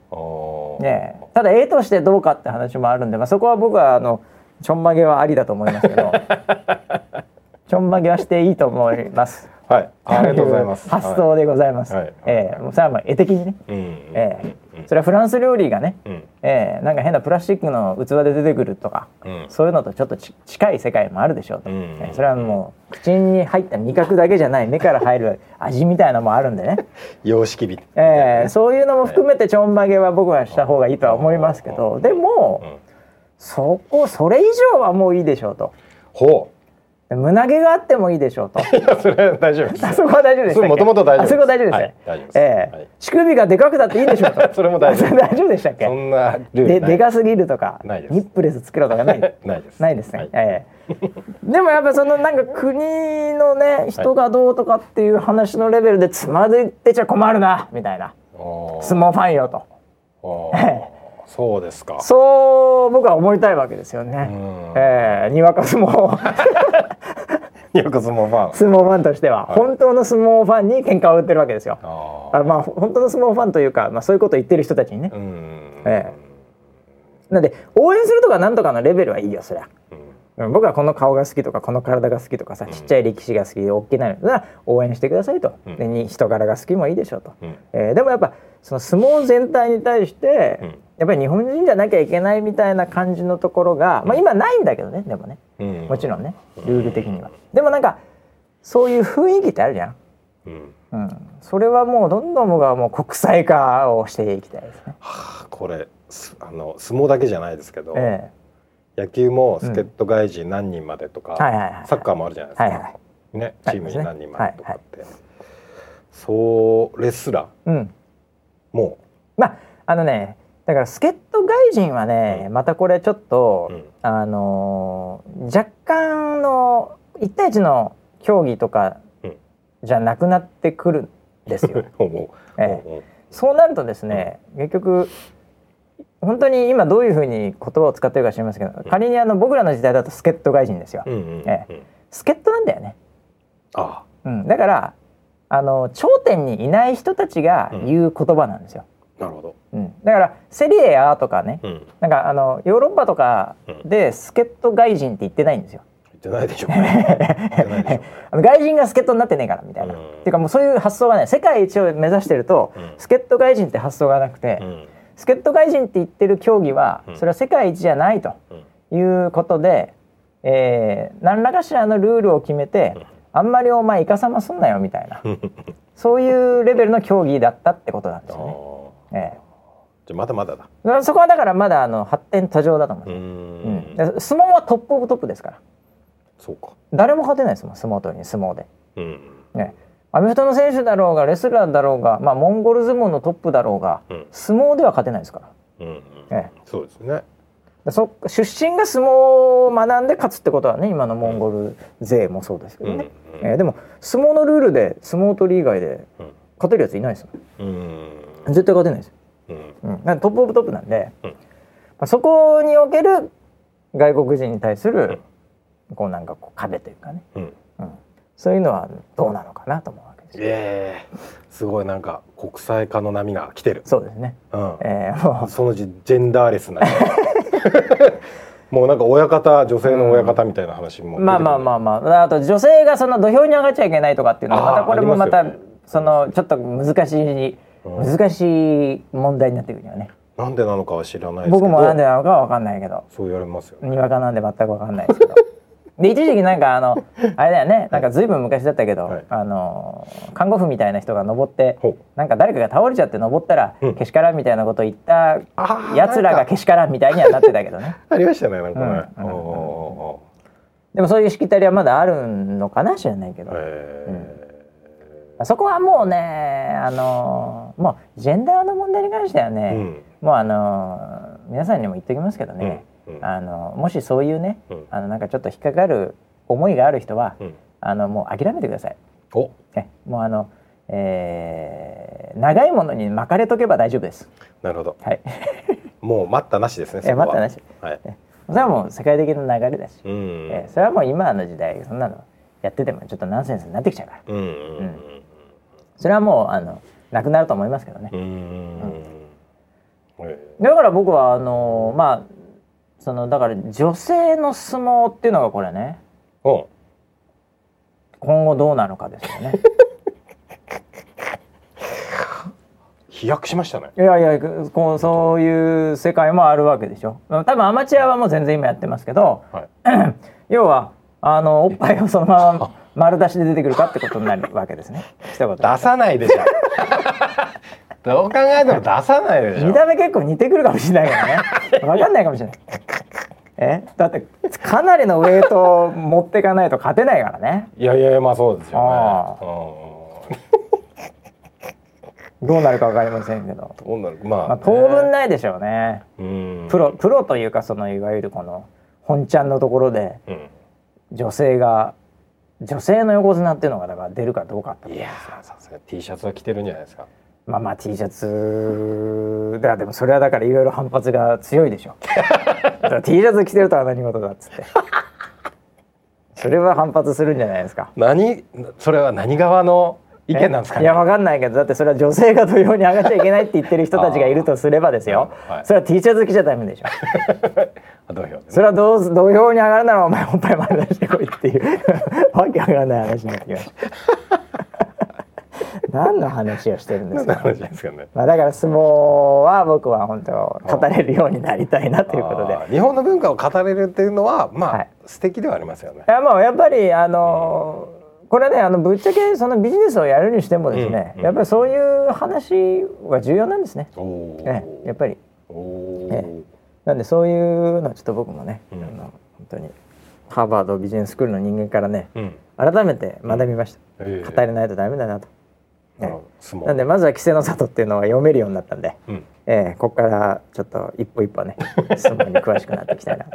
ねえ。ただ絵としてどうかって話もあるんで、まあ、そこは僕はあのちょんまげはありだと思いますけど。ちょんまげはしていいと思います。はい。ありがとうございます。発想でございます。はいええもうそれはまあ絵的にね、はい。うん。ええそれはフランス料理がね、うん。ええなんか変なプラスチックの器で出てくるとか、うんそういうのとちょっとち近い世界もあるでしょうと、うんええそれはもう口に入った味覚だけじゃない目から入る味みたいなのもあるんでね。様式美。ええそういうのも含めてちょんまげは僕はした方がいいとは思いますけどでも、うんそこそれ以上はもういいでしょうと、ほ胸毛があってもいいでしょうと。それは大丈夫です。あそこは大丈夫でしたっけ？もともと大丈夫です。あそこは大丈夫ですね。はい大丈夫です。ええ。はい。乳首がでかくたっていいでしょうと。それも大丈夫。大丈夫でしたっけ？そ。んなででかすぎるとかないです。ニップレス作ろうとかない？ないです。ないですね、はい。ええ。でもやっぱそのなんか国のね人がどうとかっていう話のレベルでつまずいてちゃ困るなみたいな。相撲ファンよとそうですか。そう僕は思いたいわけですよね、うん。ええにわか相撲。よく相撲ファン。相撲ファンとしては、本当の相撲ファンに喧嘩を売ってるわけですよ。あまあ本当の相撲ファンというか、まあ、そういうことを言ってる人たちにね、うん。えなんで応援するとかなんとかのレベルはいいよそりゃ。僕はこの顔が好きとかこの体が好きとかさちっちゃい力士が好きで大きなの。なら応援してくださいと、うん。人柄が好きもいいでしょうと、うん。えーでもやっぱその相撲全体に対して、うんやっぱり日本人じゃなきゃいけないみたいな感じのところが、まあ、今ないんだけどねでもね。うん。もちろんね。ルール的には。でもなんかそういう雰囲気ってあるじゃん。うん。うん、それはもうどんどん僕はもう国際化をしていきたいですね。はあこれすあの相撲だけじゃないですけど、え野球も助っ人外人何人までとか、はいはいはいサッカーもあるじゃないですか、はいはいねはい。チームに何人までとかって、それすらえうん、もまああのねだから助っ人外人はね、またこれちょっと、うん。あのー若干の一対一の競技とかうん。じゃなくなってくるんですよ。ええ。そうなるとですね、結局本当に今どういうふうに言葉を使ってるか知りませんけど、仮にあの僕らの時代だと助っ人外人ですよ。うんうんうんえ助っ人なんだよね。あうん、だからあの頂点にいない人たちが言う言葉なんですよ。なるほど、うん、だからセリエ A とかね、うん、なんかあのヨーロッパとかで助っ人外人って言ってないんですよ。言ってないでしょう。ねょう。外人が助っ人になってねえからみたいな。うん。っていうかもうそういう発想がね世界一を目指してると、うん。助っ人外人って発想がなくて、うん。助っ人外人って言ってる競技は、うん。それは世界一じゃないとうん。いうことで、えー何らかしらのルールを決めて、あんまりお前いかさますんなよみたいな。そういうレベルの競技だったってことなんですあよー。ね。えじゃあまだまだだ。そこはだからまだあの発展途上だと思ううーん。んです、うん。で相撲は top of top ですから。そうか。誰も勝てないですもん相撲取りに相撲で。うん。ね。アメフトの選手だろうがレスラーだろうが、まあ、モンゴル相撲のトップだろうが、うん。相撲では勝てないですから。うん。うんええ。そうですね。でそ出身が相撲を学んで勝つってことはね今のモンゴル勢もそうですけどね、うん。えーでも相撲のルールで相撲取り以外でうん。勝てるやついないですようん絶対勝てないです。よ、うん。うん、トップオブトップなんで、うん。まあ、そこにおける外国人に対するこうなんかこう壁というかね、うん。うん、そういうのはどうなのかなと思うわけです。よええすごいなんか国際化の波が来てる。そうですね、うん。えーもう。そのジェンダーレスな もうなんか親方女性の親方みたいな話も出てくる。まあまあまあまあ。あと女性がその土俵に上がっちゃいけないとかっていうのはまたこれもまたそのちょっと難しいうん難しい問題になってくるよね。なんでなのかは知らない僕もなんでなのかは分かんないけど。そう言われますよね。にわかなんで全く分かんないですけど。で一時期なんかあのあれだよね。なんかずいぶん昔だったけど、はい。あの看護婦みたいな人が登ってなんか誰かが倒れちゃって登ったら、うん。けしからんみたいなことを言ったやつらがけしからんみたいにはなってたけどね。ありましたねなんかね、うん。うんでもそういうしきたりはまだあるのかな知らないけど、ー。えそこはもうねあのもうジェンダーの問題に関してはーね、もうあの皆さんにも言っておきますけどね、うんうん。あのもしそういうね、うん。あのなんかちょっと引っかかる思いがある人は、うん。あのもう諦めてください。お。ね、もうあの、えー長いものに巻かれとけば大丈夫です。なるほど。はい。もう待ったなしですねえ待ったなし。はい。それはもう世界的な流れだし、うん。えーそれはもう今の時代そんなのやっててもちょっとナンセンスになってきちゃうから、うん。うんそれはもうあのなくなると思いますけどね。うんだから僕はあのまあそのだから女性の相撲っていうのがこれね。今後どうなのかですよね。飛躍しましたね。いやいやこうそういう世界もあるわけでしょ。多分アマチュアはもう全然今やってますけど、はい。要はあのおっぱいをそのまま 丸出しで出てくるかってことになるわけですね。一言で。出さないでしょ。どう考えても出さないでしょ。見た目結構似てくるかもしれないからね。わかんないかもしれない。え？えだってかなりのウェイトを持っていかないと勝てないからね。いやいやまあそうですよあね。どうなるか分かりませんけど、うん、どうなるまあ、まあ、当分ないでしょうね。うん。プロプロというかそのいわゆるこの本ちゃんのところでうん。女性が女性の横綱っていうのがだから出るかどうかっていやさすが T シャツは着てるんじゃないですか。まあまあ T シャツだでもそれはだからいろいろ反発が強いでしょ。T シャツ着てるとは何事だっつって。それは反発するんじゃないですか。何それは何側の意見なんですかね？いやわかんないけどだってそれは女性が土俵に上がっちゃいけないって言ってる人たちがいるとすればですよ、それは T シャツ着ちゃダメでしょ。あ 土俵でね。それはどう土俵に上がるならお前おっぱい丸出してこいっていう。わけわかんない話になってきました。何の話をしてるんですか？何の話ですかね。まあだから相撲は僕は本当語れるようになりたいなということで。あー日本の文化を語れるっていうのはまあ、はい。素敵ではありますよね。い。やもうやっぱりあのこれはねあのぶっちゃけそのビジネスをやるにしてもですね、うんうん。やっぱりそういう話は重要なんですね。おおー。ええやっぱりなんでそういうのはちょっと僕もね、うん。あの本当にハーバードビジネススクールの人間からねうん。改めて学びました、ええ。語れないとダメだなと、なんでまずは稀勢の里っていうのは読めるようになったんで、うん。ええここからちょっと一歩一歩ね 相撲に詳しくなっていきたいな。と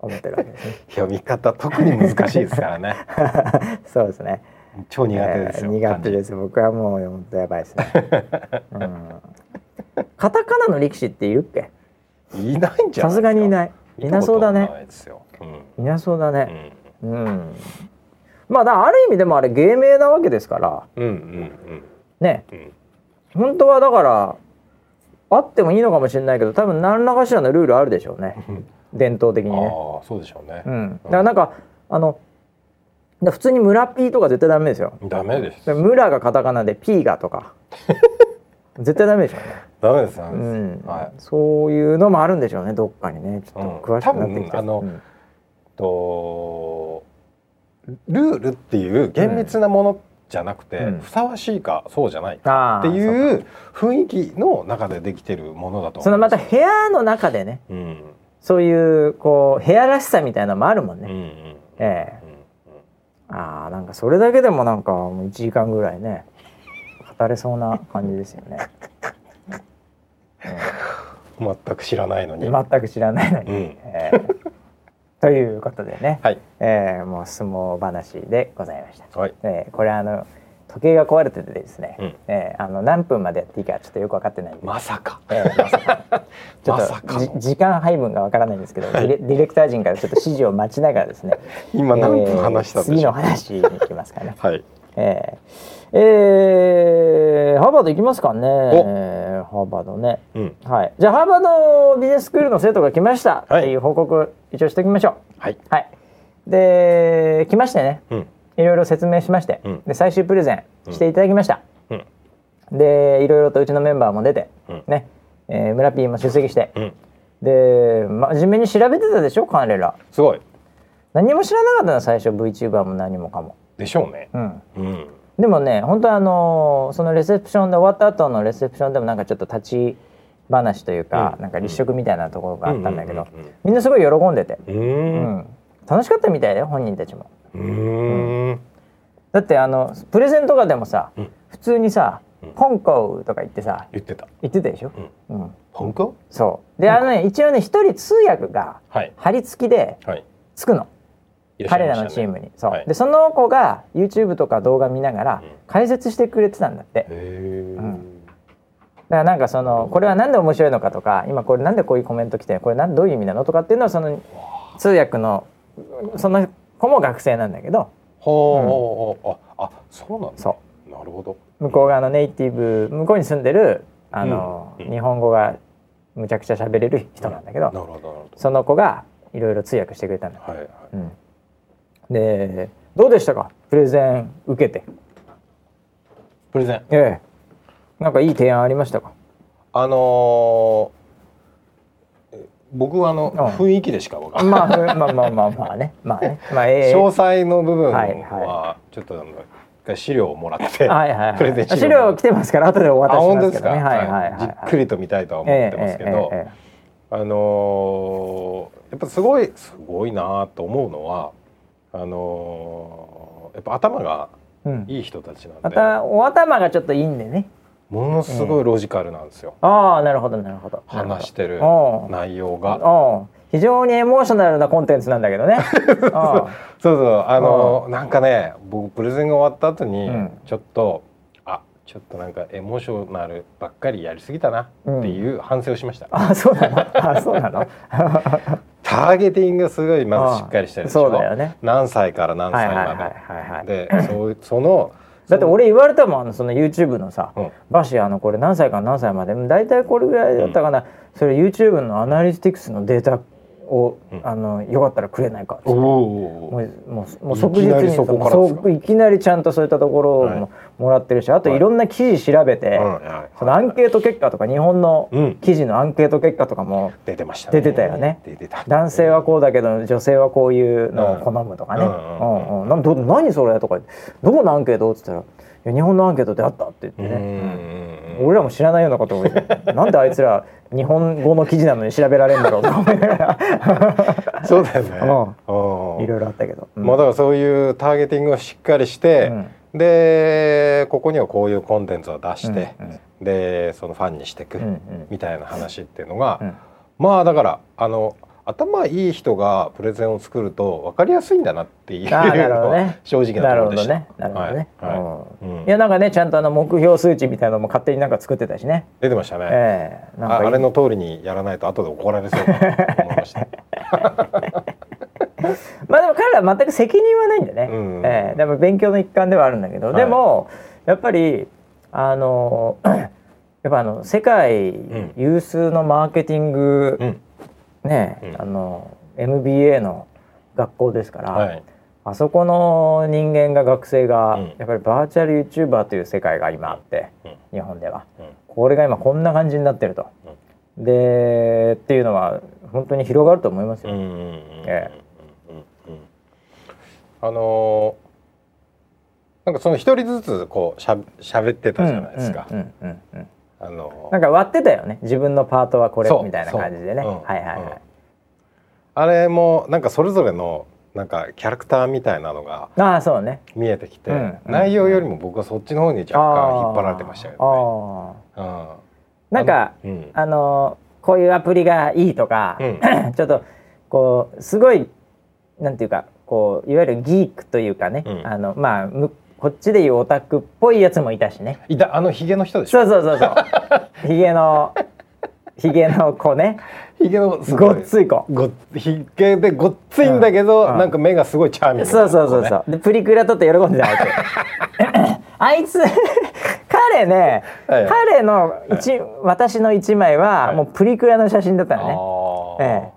思ってるわけですね。読み方特に難しいですからね。そうですね。超苦手ですよ。えー苦手です。僕はもう本当やばいですね、うん、カタカナの力士っているっけ？いないんじゃない。さすがにいない。いなそうだね。いなそうだうねん。うん、まあある意味でもあれ芸名なわけですから。うんうんねうん。うん。本当はだからあってもいいのかもしれないけど多分何らかしらのルールあるでしょうね。伝統的にね、ああそうでしょうね。うん、だからなんかあの普通に村ピーとか絶対ダメですよ。ダメです。で村がカタカナでピーがとか。絶対ダメでしょうねダメです。ダうメです。ん。はい。そういうのもあるんでしょうねどっかにね。ちょっと詳しくなってきて、うん多分あのうん。とルールっていう厳密なものじゃなくて、うん。ふさわしいかそうじゃないかっていう雰囲気の中でできてるものだとそのまた部屋の中でね。うん。そういうこう部屋らしさみたいなのもあるもんね、うんうん。ええ。あなんかそれだけでもなんかもう1時間ぐらいね語れそうな感じですよね、全く知らないのに、うん全く知らないのに、うん。ええ ということでね、はい。ええもう相撲話でございました、はい。ええこれあの時計が壊れててですね、うん。ええあの何分までやっていいかちょっとよく分かってないんで、まさか。ええまさか。ちょっとじ時間配分がわからないんですけど、ディレディレクター陣からちょっと指示を待ちながらですね。今何分話したんで次のしょう、話に行きますかね。はい。えー、えーハーバード行きますかね、えーハーバードね。うん。はい。じゃあハーバードビジネススクールの生徒が来ました。はい。っていう報告一応しておきましょう。はい。はい。で来ましてね。うん。いろいろ説明しまして、うん。で最終プレゼンしていただきました、うん。でいろいろとうちのメンバーも出て、うん。ね、えー村 P も出席して、うん。で真面目に調べてたでしょ？彼ら。すごい。何も知らなかったの？最初 VTuber も何もかも、でしょうね。うん、うんでもね本当はあのーそのレセプションで終わった後のレセプションでもなんかちょっと立ち話というか、うん。なんか立食みたいなところがあったんだけど、うんうんうんうん。みんなすごい喜んでて、ううん。ん楽しかったみたいだよ本人たちも。うーん。だってあのプレゼンとかでもさ、うん。普通にさうん「ポンコウ」とか言ってさ言ってた。言ってたでしょ、うん。うん、本当そう。であのね一応ね一人通訳がはい。張り付きではい。つくの。いらっしゃいね彼らのチームに。そう、はい。でその子が YouTube とか動画見ながらうん。解説してくれてたんだって、うん。だからなんかそのこれはなんで面白いのかとか今これなんでこういうコメント来てこれなんどういう意味なの？とかっていうのはその通訳のその子も学生なんだけど。ほうほうほうああそうなんだ。そなるほど。向こう側のネイティブ向こうに住んでるあの、うん。うん。日本語がむちゃくちゃ喋れる人なんだけど、なるほどなるほその子がいろいろ通訳してくれたんだ、どはいはい。うん、でどうでしたか？プレゼン受けて。プレゼン。ええ。なんかいい提案ありましたか？あのーえ僕はあのうん。雰囲気でしかわかんまあふまあまあまあまあね。まあね。まあええ。詳細の部分はちょっとあの資料をもらってはいはい、はい、プレゼン資料来てますから後でおあ渡ししますけどね。はいはいはい。はい。じっくりと見たいとは思ってますけどえええええ。あのーやっぱすごいすごいなと思うのはあのーやっぱ頭がうん。いい人たちなんまで、たお頭がちょっといいんでね。ものすごいロジカルなんですよ、ああなるほどなるほど。話してる内容が。非常にエモーショナルなコンテンツなんだけどね。そうそうあのーなんかね僕プレゼンが終わった後にうん。ちょっと、あちょっとなんかエモーショナルばっかりやりすぎたなっていう反省をしました、あそうなの？あそうなの？ターゲティングがすごいまずしっかりしてるでしょ？そうだよね。何歳から何歳まで。でそうそのだって俺言われたもんあのその YouTube のさ、うん。バシあのこれ何歳から何歳まで？大体これぐらいだったかな、それ YouTube のアナリティクスのデータを、うん。あのよかったらくれないかって。おもおうもうもう即日にいきなりそいきなりちゃんとそういったところをはい。ももらってるしあとはい。いろんな記事調べて、そのアンケート結果とか日本のうん。記事のアンケート結果とかも出てました出てたよね。出てた。男性はこうだけど女性はこういうのを好むとかね「ううん。ん。うんなんど何それ?」とか言って「どこのアンケート?」っつったら「いや日本のアンケートであった」って言ってうんね。俺らも知らないようなことを なんであいつら日本語の記事なのに調べられるんだろうとか思いながら。そうだよね。うん。うん。いろいろあったけど、うん。まあだからそういうターゲティングをしっかりして、でここにはこういうコンテンツを出して、うんうん。でそのファンにしていく、うんうん。みたいな話っていうのが、うん。まあだからあの頭いい人がプレゼンを作ると分かりやすいんだなっていうあーなるほのはどね正直なところでした。なるほどね。なるほどね。はい。やなんかねちゃんとあの目標数値みたいなのも勝手になんか作ってたしね。出てましたね。ええなんかああれの通りにやらないと後で怒られそうと思いました。まあでも彼らは全く責任はないんでね、うん。ええでも勉強の一環ではあるんだけど、はい。でもやっぱりあの やっぱあの世界ん。有数のマーケティング、うんね、うん。あの MBA の学校ですから、はい。あそこの人間が学生が、うん。やっぱりバーチャル YouTuber という世界が今あって、うん。日本では。うん。これが今こんな感じになってると。でっていうのは本当に広がると思いますよ。あのーなんかその一人ずつこうしゃしゃべってたじゃないですか。あのーなんか割ってたよね。自分のパートはこれみたいな感じでね。そう。うんはいはいはい。うん。あれもなんかそれぞれのなんかキャラクターみたいなのがああそうね。見えてきて、うんうん内容よりも僕はそっちの方に若干引っ張られてましたけどね。あなんかうん。あのこういうアプリがいいとか、うん。ちょっとこうすごいなんていうかこういわゆるギークというかね、うん。あのまあむこっちでいうオタクっぽいやつもいたしね。いたあのヒゲの人でしょ？そうそうそうそう。ヒゲのヒゲの子ね、ヒゲのすごっつい子。ごっヒゲでごっついんだけど、うんうんなんか目がすごいチャーミングなそうそうそうそう。でプリクラ撮って喜んでた あいつ。あいつ彼ね、はいはい彼の一、私の一枚はもうプリクラの写真だったのね。あーえ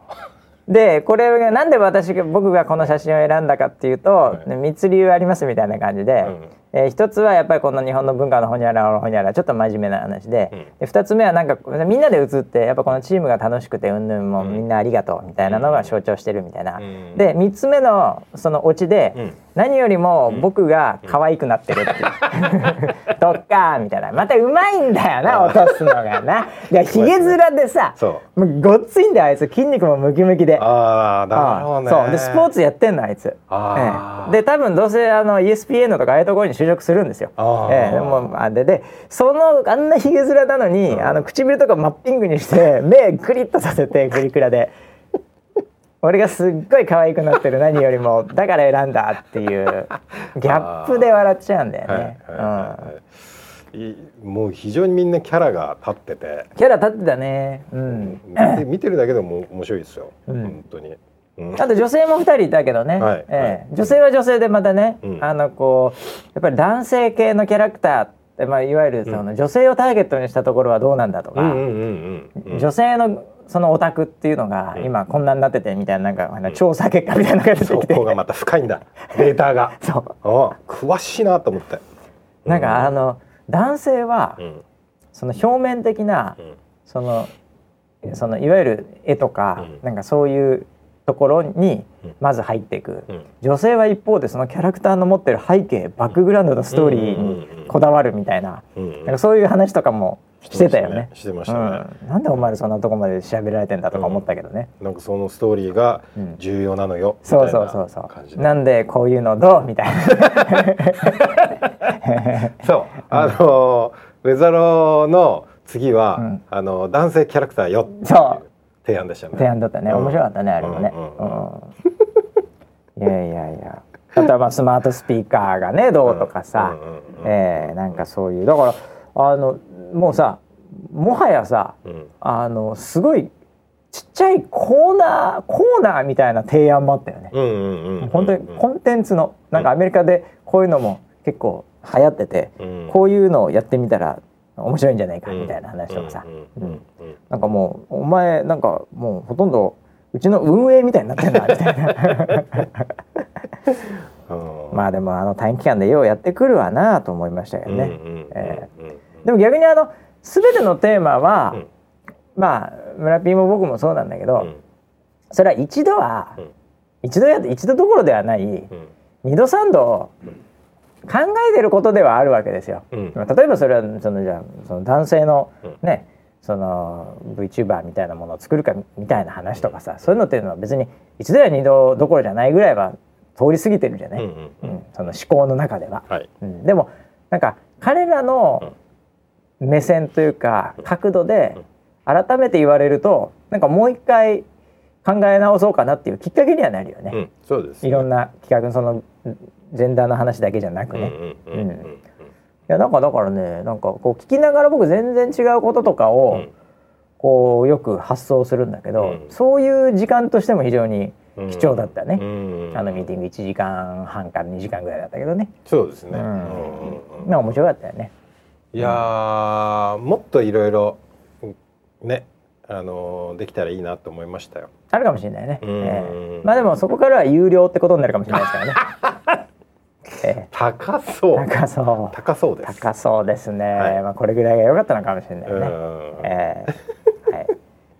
でこれがなんで私が僕がこの写真を選んだかっていうと、はい。ね3つ理由ありますみたいな感じで、うんえー一つはやっぱりこの日本の文化のほにゃららほにゃらちょっと真面目な話で,、うん。で2つ目はなんかみんなで写ってやっぱこのチームが楽しくてうんぬんもうん。みんなありがとうみたいなのが象徴してるみたいな。うん。で3つ目のそのオチで、うん。何よりも僕が可愛くなってるっていう、どっかーみたいな。またうまいんだよな落とすのがな。でひげ面でさそもうごっついんだよあいつ筋肉もムキムキで。ああなるほどね。そう。でスポーツやってんのあいつ。あー。ええ。で多分どうせあの ESPN とかああいうところに就職するんですよ。ええでもあででそのあんなひげ面なのに、あの唇とか真っピンクにして 目グリッとさせてグリクラで。俺がすっごい可愛くなってる何よりもだから選んだっていうギャップで笑っちゃうんだよはいね。もう非常にみんなキャラが立ってて、うんキャラ立ってたね。うん。見て見てるだけでも面白いですよ、うん本当に、うんあと女性も2人いたけどね、はいええ。女性は女性でまたね、うん。あのこうやっぱり男性系のキャラクターって、まあ、いわゆるその、女性をターゲットにしたところはどうなんだとか、うんうんうんうんうん。女性のそのオタクっていうのがうん。今こんなになっててみたいななんかあの調査結果みたいなのが出てきて、そこがまた深いんだデータが。そう。あ詳しいなと思って。なんかあの男性はうん。その表面的なうん。そのそのいわゆる絵とか、うん。なんかそういうところにうん。まず入っていく、うん。女性は一方でそのキャラクターの持ってる背景バックグラウンドのストーリーにこだわるみたいな,、うんなんかそういう話とかもしてたよね。してましたね。うん、なんでお前らそんなとこまで喋られてんだとか思ったけどね、なんかそのストーリーがうん。重要なのよ。そうみたいなそう。そうそ感じで。うなんでこういうのどうみたいな。そう、あのウェザローの次は、うん。あの男性キャラクターよそう提案でしたね。提案だったね。うん。面白かったねあれもね、うんうん いやいやいや。あとはまあスマートスピーカーがねどうとかさ、うえーなんかそういう。だからあのもうさもはやさうん。あのすごいちっちゃいコーナーコーナーみたいな提案もあったよね。本当にコンテンツのなんかアメリカでこういうのも結構流行ってて、うん。こういうのをやってみたら面白いんじゃないかみたいな話とかさ、うんうんうんなんかもうお前なんかもうほとんどうちの運営みたいになってんだみたいな。うん。うんまあでもあの短期間でようやってくるわなと思いましたよね。でも逆にあの全てのテーマは、うん。まあ村ピーも僕もそうなんだけど、うん。それは一度は、うん。一度や一度どころではないうん。二度三度考えてることではあるわけですよ。うん。例えばそれはそのじゃあその男性のうん。ね、その VTuber みたいなものを作るかみたいな話とかさそういうのっていうのは別に一度や二度どころじゃないぐらいは通り過ぎてるじゃない、うんうんうん。その思考の中では。はい。うん。でもなんか彼らの目線というか角度で改めて言われるとなんかもう一回考え直そうかなっていうきっかけにはなるよね。うん。そうです。いろんな企画そのジェンダーの話だけじゃなくね。いやなんかだからねなんかこう聞きながら僕全然違うこととかうをん。こうよく発想するんだけど、うん。そういう時間としても非常にうん。貴重だったね。うんあのミーティング1時間半から2時間ぐらいだったけどね、そうですね。うん。面白かったよね。いやーもっといろいろねあのーできたらいいなと思いましたよ。あるかもしれないね。うん。ええ。まあでもそこからは有料ってことになるかもしれないですからね。え高そうえ高そう高そうです。高そうですね。はいまあこれぐらいが良かったのかもしれないね。うんええはい。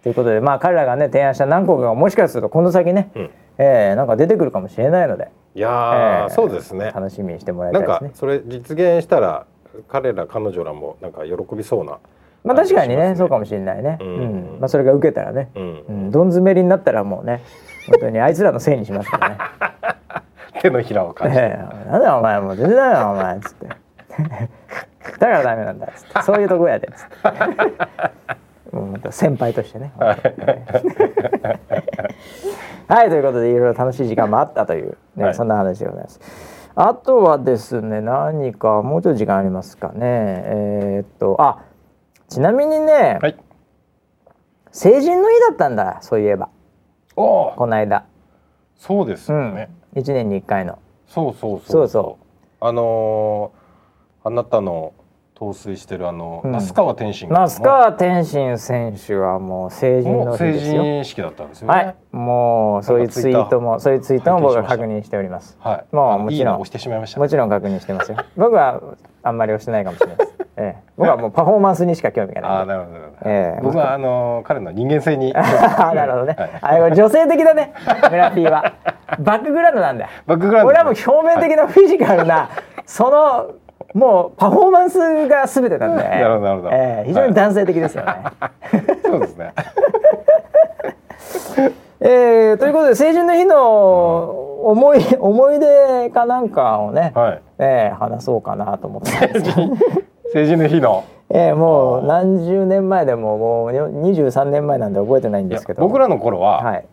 ということでまあ彼らがね提案した何個かがもしかするとこの先ね、うんええなんか出てくるかもしれないので、いやー、ええそうですね。楽しみにしてもらいなんたいですね。かそれ実現したら彼ら彼女らもなんか喜びそうな。まあ確かにねそうかも。もしれないね。ううんん。まあそれが受けたらね、う。うんん、どん詰めりになったらもうね本当にあいつらのせいにしますからね。手のひらを感じて。ええ。なんだよお前もう全然だよお前っつって。だからダメなんだっつって。そういうとこやでっつって。先輩としてね。はい。ということでいろいろ楽しい時間もあったという、ねはい。そんな話でございます。あとはですね何かもうちょっと時間ありますかね。えーっとあちなみにね、はい。成人の日だったんだそういえば。おお。この間。そうですうん、よね。1年に1回のそうそうそうそうそあのーあなたの陶酔してるあの、うん那須川天心が那須川天心選手はもう成人の日ですよ。人式だったんですよね。はい、もうそういうツイートもそういうツイートも僕は確認しております。はい。もうもちろんいいの押してしまいました。もちろん確認してますよ。僕はあんまり押してないかもしれないです。ええ、僕はもうパフォーマンスにしか興味がああない。なるほどなるほど。ええ僕はあのー彼の人間性に。あなるほどね。はいあれは女性的だね。村ピーは バックグラウンドなんだよ。バックグラウンド俺はもう表面的なフィジカルな、そのもうパフォーマンスが全てなんで。なるほどなるほどええ非常に男性的ですよね。そうですね。えー、ということで成人の日の思い思い出かなんかをね、はい。えー話そうかなと思ってたんですけど、成人の日の。えー、もう何十年前でももう23年前なんで覚えてないんですけど僕らの頃ははい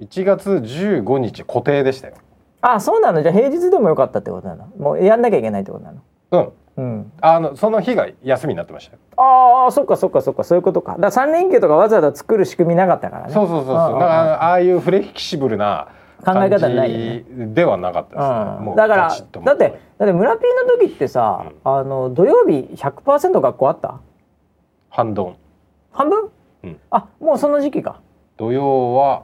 1月15日固定でしたよ。あそうなの？じゃあ平日でもよかったってことなの？もうやんなきゃいけないってことなの？うん。うんあのその日が休みになってましたよ。ああそっかそっかそっかそういうことかだから3連休とかわざわざ作る仕組みなかったからねそうそうそうそう。だからああいうフレキシブルな考え方ないよね。ではなかったですね。もううんだからだってだって村ピーの時ってさ、あの土曜日100%学校あった？半ドン。半分、うん。あもうその時期か。土曜は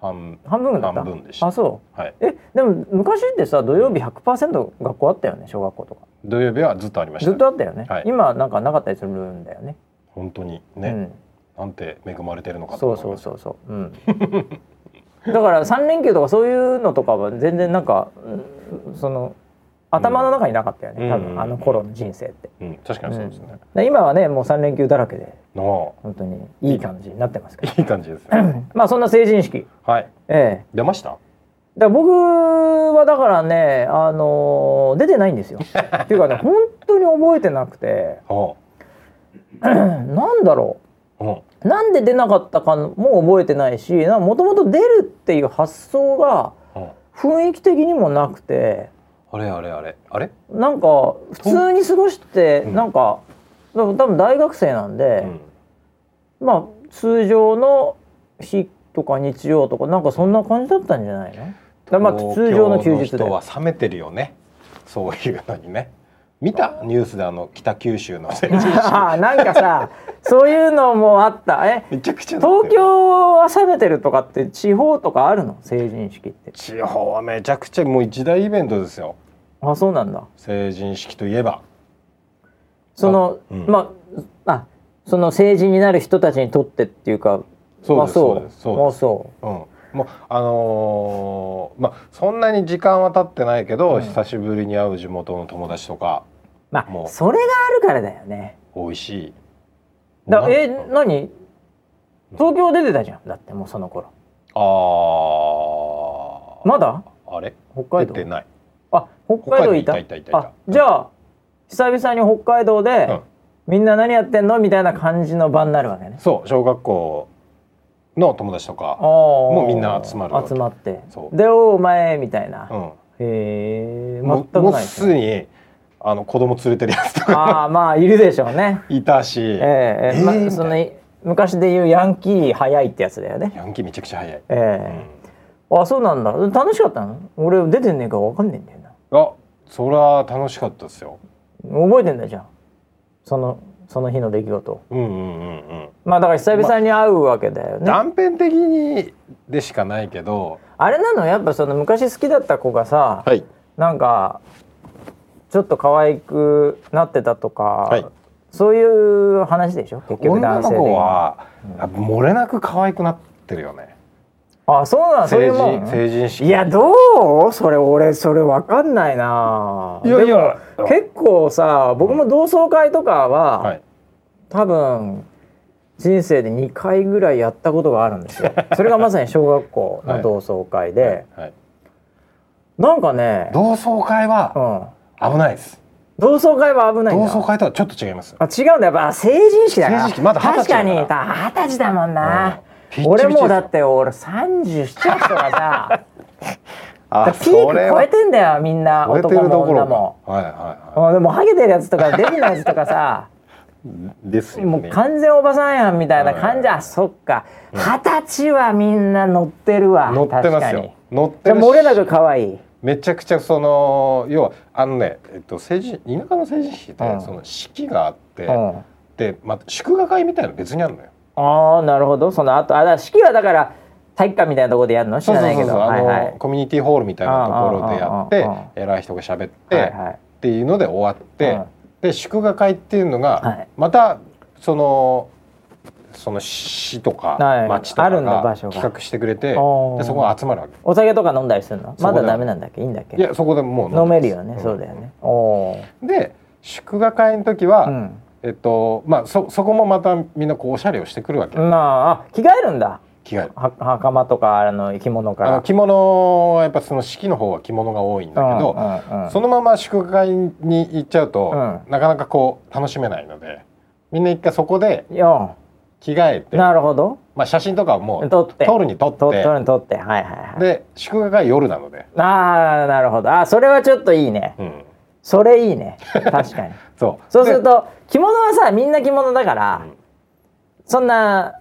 半半分だった？半分でした。あそはい。うえでも昔ってさ土曜日100%学校あったよね小学校とか。土曜日はずっとありました。ずっとあったよね、はい。今なんかなかったりするんだよね。本当にね、なんて恵まれてるのうん、かとそうそうそうそう、うん、だから3連休とかそういうのとかは全然なんか、うんその頭の中になかったよね、うん多分あの頃の人生って、うん、確かにそうですね。で今はねもう3連休だらけでの本当にいい感じになってますからいい感じですね。まあそんな成人式はい。ええ出ました？だから僕はだからね、あのー出てないんですよ。っていうかね本当に覚えてなくては なんだろ。うなんで出なかったかも覚えてないしもともと出るっていう発想がうん雰囲気的にもなくてあれあれあれあれ？なんか普通に過ごしてうんなんか多分大学生なんで、うん。まあ通常の日とか日曜とかなんかそんな感じだったんじゃないの？だからまあ通常の休日で東京の人は冷めてるよね。そういうのにね。見た？ニュースであの北九州の。成人式ああなんかさそういうのもあった。えめちゃくちゃ東京は冷めてるとかって地方とかあるの？成人式って。地方はめちゃくちゃもう一大イベントですよ。あそうなんだ。成人式といえば。その、うん。まああその成人になる人たちにとってっていうかそうそう。ですそうです。あそう。ん、もうあのーまあそんなに時間は経ってないけど、うん。久しぶりに会う地元の友達とか。うまもう。あそれがあるからだよね。美味しい。なだえ何？東京出てたじゃん。だってもうその頃。あー。まだ？あれ？北海道？出てない。あ北海道いた？あじゃあ久々に北海道で、うん。みんな何やってんの？みたいな感じの場になるわけね。そう小学校の友達とか。ももうみんな集まる集まって。でおお前みたいな、うん。へえも全くうもうないですね。すでにあの子供連れてるやつとか。ああまあいるでしょうね。いたし、ええええ。まえー。その昔で言うヤンキー早いってやつだよね。ヤンキーめちゃくちゃ早い。ええ。あそうなんだ。楽しかったの？俺出てんねえか分かんねえんだよな。あそれは楽しかったですよ。覚えてんだじゃん。そのその日の出来事。うんうんうんうん。まあだから久々に会うわけだよね、断片的にでしかないけど、あれなの？やっぱその昔好きだった子がさ、はい。なんかちょっと可愛くなってたとか、はい。そういう話でしょ？結局男性で子は、やっぱ漏れなく可愛くなってるよね。あそうなんそうい成うも。ん人成人式。いやどう？それ俺それ分かんないな。いやいや。結構さ僕も同窓会とかは、はい。多分人生で2回ぐらいやったことがあるんですよ。それがまさに小学校の同窓会で、はい。なんかね、同窓会はうん、危ないです。同窓会は危ないん同だ窓会とはちょっと違います。あ違うんだ。やっぱ成人式だから。成人式まだ二十確かに。二十歳だもんな、うん。俺もうだって俺37とかさ。あピーク超えてんだよみんな。男も女も。か。はいはいはうんでもハゲてるやつとかデブなやつとかさ。い。ですよもうね。完全おばさんやんみたいな感じ、うん。あそっか。二十歳はみんな乗ってるわ。乗ってますよ。乗ってるし。漏れなく可愛いめちゃくちゃその要はあのね、えっと、成人田舎の成人式って、うん。その式があって、うん。でまた祝賀会みたいなの別にあるのよ。ああなるほど。その後あだ式はだから体育館みたいなところでやるの？知らないけど。コミュニティホールみたいなところでやって偉い人が喋って、はいはい。っていうので終わって、うん。で祝賀会っていうのが、はい。またそのその市とかはい町とかあるんだが場所が。企画してくれてでそこが集まるわけ。お酒とか飲んだりするの？まだダメなんだっけ？いいんだっけ？いやそこでもう飲めるよね、ん。そうだよね。おで祝賀会の時は、うん。えっとまあそそこもまたみんなこうおしゃれをしてくるわけ、まああ着替えるんだ。着替える。は袴とかあの着物から。着物はやっぱその式の方は着物が多いんだけど、そのまま祝賀会に行っちゃうと、うん。なかなかこう楽しめないのでみんな一回そこでよ着替えて、なるほど。まあ、写真とかはもう撮って。撮るに撮って。と取る取って。はいはいはい。で祝賀会夜なので、ああなるほど。あそれはちょっといいね。うん、それいいね。確かに。そう。そうするでと着物はさみんな着物だから、うん。そんな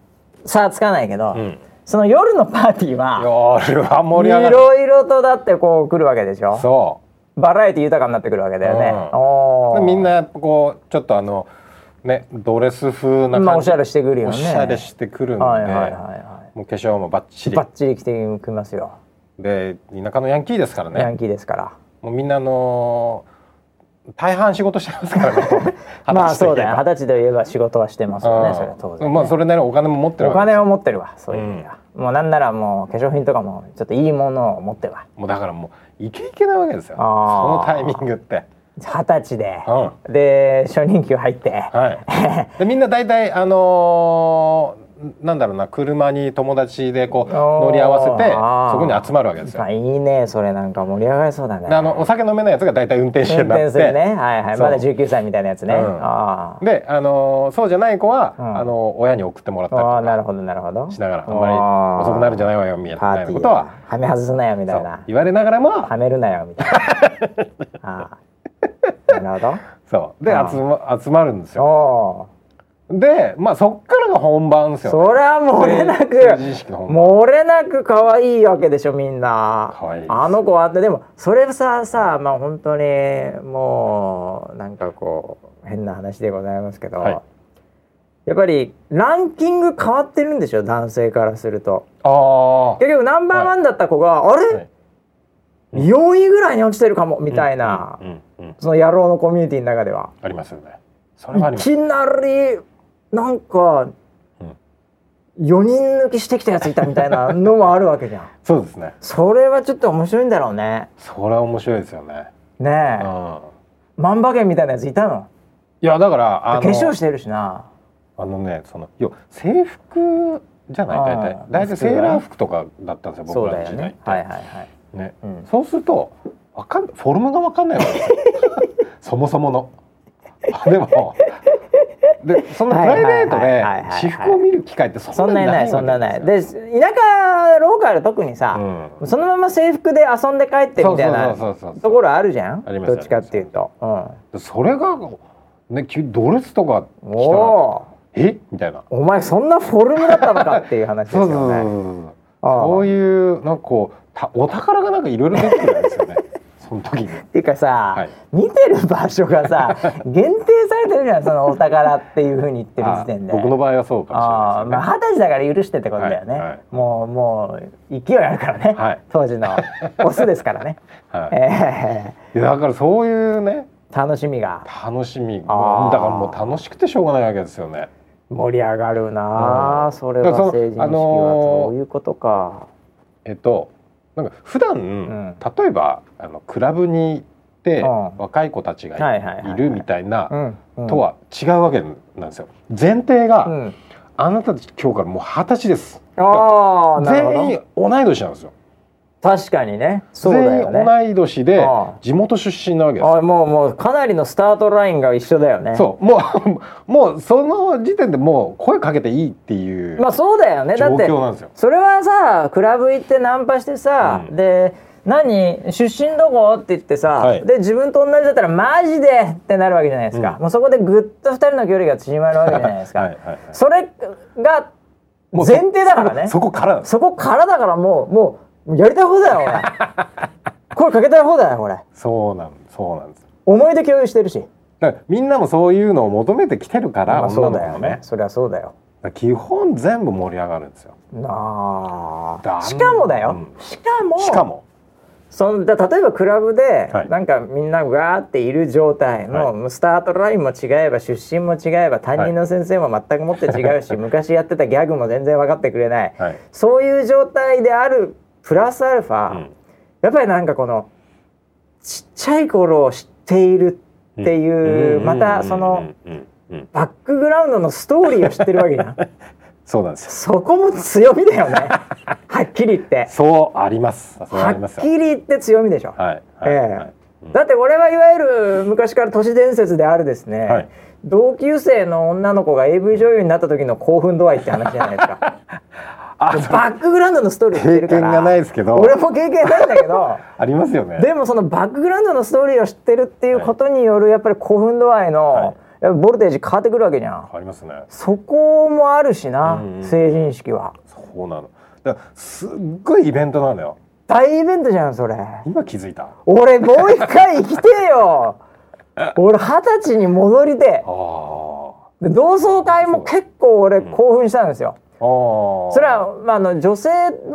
差つかないけど、うん、その夜のパーティーは夜は盛いり上がる。ろいろとだってこう来るわけでしょ。そバラエティ豊かになってくるわけだよね、うん。みんなやっぱこうちょっとあのねドレス風な感じ、まあおしゃれしてくるよね。おしゃれしてくるんで、はいはいはいはもう化粧もバッチリ。いバッチリ着てきますよ、で田舎のヤンキーですからヤンねキーですから。もうみんなあの大半仕事してますからね。まあそうだよ。二二十歳で言えば仕事はしてますよねそれは当然ね、まあそれなりにお金も持ってるおわけです金を持ってるわそういう意味では、もうなんならもう化粧品とかもちょっといいものを持ってるわ。もうだからもうイケイケなわけですよ。そのタイミングって二十歳で、うで初任給入って、はい。でみんな大体あのーなんだろうな車に友達でこう乗り合わせてそこに集まるわけですよ。あいいねそれなんか盛り上がりそうだね。であのお酒飲めないやつが大体運転手運になって。転するね。はいはい。まだ19歳みたいなやつね、うん。あー。で、あのーそうじゃない子は、うん。あの親に送ってもらったりとかなるほどなるほど。しながらあんまり遅くなるんじゃないわよみたいなことは。は。め外すなよみたいな。言われながらもはめるなよみたいな。あーなるほそう。で集ま集まるんですどよおでまあそっからが本番ですーよ、それは漏れなく漏れなく可愛いわけでしょみんな。可愛いあの子はでもそれささまあ本当にもうなんかこう変な話でございますけど、はい。やっぱりランキング変わってるんでしょ男性からすると。あ結局ナンバーワンだった子が、あれ、はい。4位ぐらいに落ちてるかもみたいな、うんうんうんその野郎のコミュニティの中では。ありますよね。それはあります。いきなりなんか、4人抜きしてきたやついたみたいなのもあるわけじゃん。そうですね。それはちょっと面白いんだろうね。それは面白いですよね。ねえ。うん。万馬券みたいなやついたの？いやだからあの化粧してるしな。あのねその要は制服じゃない？大あ体ー大体セーラー服とかだったんですよ僕らの時代っだよね。てはいはいはい。ね。うん。そうするとわかんフォルムがわかんないわ。そもそもの。でもでそのプライベートで私服を見る機会ってそそんんなにないそんなないで田舎ローカル特にさ、うん。そのまま制服で遊んで帰ってみたいなところあるじゃん？どっちかっていうと、うん、でそれがねドレスとか着たらえ？みたいな。お前そんなフォルムだったのかっていう話ですよね。そういうなんかこうたお宝がなんかいろいろ出てくるその時に。っていうかさ、はい。見てる場所がさ 限定されてるじゃんそのお宝っていうふうに言ってる時点で。あ僕の場合はそうかもしれああないね。まあ二十歳だから許してってことだよね、はい。はい。もうもう勢いあるからね、はい。当時の オスですからね、はい。えいやだからそういうねー楽しみが。楽しみ。あー。だからもう楽しくてしょうがないわけですよね。盛り上がるなあ、うん。それは成人式はあのーそういうことか、えっとなんか普段、ん。例えばあのクラブに行って、うん。若い子たちがはいるみたいなとは違うわけなんですよ。前提が、うん、あなたたち今日からもう二十歳です。全員同い年なんですよ。確かにね。そうだよね。全員同い年で地元出身なわけですよ。あもうもうかなりのスタートラインが一緒だよね。そう。もう もうその時点でもう声かけていいっていうまあそうだよね。だ状って況なんですよ。それはさクラブ行ってナンパしてさ、うん。で何？出身どこ？って言ってさ、はい。で自分と同じだったらマジでってなるわけじゃないですか、うん。もうそこでぐっと二人の距離が縮まるわけじゃないですか、はいそれがもう前提だからね。そこからそこからだからもうもうやりたい放題だよ俺 声かけたい放題だよこれ。そうなんそうなんです思い出共有してるし。みんなもそういうのを求めてきてるから、まあそうだよね。ね。そりゃそうだよ。基本全部盛り上がるんですよ。なだあしかもだよ、うん。しかもしかもそんだ例えばクラブで、はい。なんかみんなわーっている状態の、スタートラインも違えば出身も違えば担任の先生も全くもって違うし、昔やってたギャグも全然分かってくれない、はい。そういう状態であるプラスアルファ、うん。やっぱりなんかこのちっちゃい頃を知っているっていう、またそのうん。うん。うん。うん。バックグラウンドのストーリーを知ってるわけじゃん そうなんですよ。そこも強みだよね。はっきり言って。そうあります。はっきり言って強みでしょ、はい。はい、ええ。はい。だって俺はいわゆる昔から都市伝説であるですね、はい。同級生の女の子が AV 女優になった時の興奮度合いって話じゃないですか。あバックグラウンドのストーリー知って経るから。験がないですけど。俺も経験ないんだけど。ありますよね。でもそのバックグラウンドのストーリーを知ってるっていうことによるやっぱり興奮度合いの、はいやっぱボルテージ変わってくるわけじゃん。ありますね。そこもあるしな、うんうん。成人式は。そうなの。だからすっごいイベントなのよ。大イベントじゃんそれ。今気づいた？俺もう一回生きてえよ。俺二十歳に戻りて同窓会も結構俺興奮したんですよ。それは、まあ、あの女性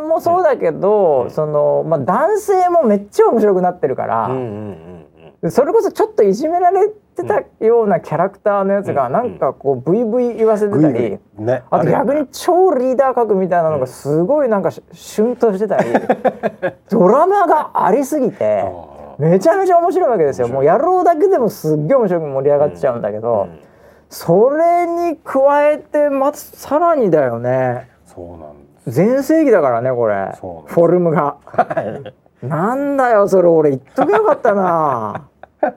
もそうだけど、そのまあ、男性もめっちゃ面白くなってるから、うんうんうんうん。でそれこそちょっといじめられてたようなキャラクターのやつがうんなんかこうブイブイ言わせてたり、ね。あとれ。逆に超リーダー格みたいなのがすごいなんかしシュンとしてたり、ドラマがありすぎてあめちゃめちゃ面白いわけですよ。もう野郎だけでもすっげえ面白く盛り上がっちゃうんだけど、うん。それに加えてまずさらにだよね。そうなんです。全盛期だからねこれ。フォルムが。なんだよそれ。俺言っとけよかったな。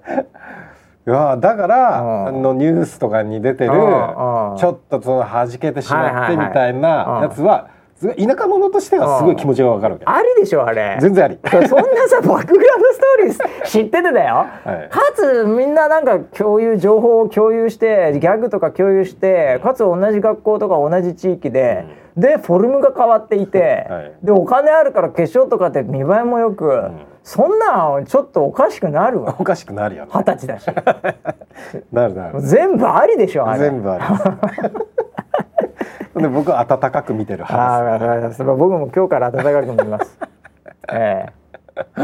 いやだから、うん。あのニュースとかに出てる、うん。うん。ちょっとその弾けてしまってみたいなやつは、田舎者としてはすごい気持ちがわかるわけ、ありでしょあれ。全然あり、そんなさバックグラウンドストーリー知っててだよ、はい。かつみんななんか共有情報を共有してギャグとか共有してかつ同じ学校とか同じ地域で、でフォルムが変わっていて、はい。でお金あるから化粧とかって見栄えもよく、そんなんちょっとおかしくなるわ。おかしくなるよ。ね二十歳だし。なるなる。全部ありでしょあれ。全部あり で僕は温かく見てるあ派です。僕も今日から温かく見ます。ええ。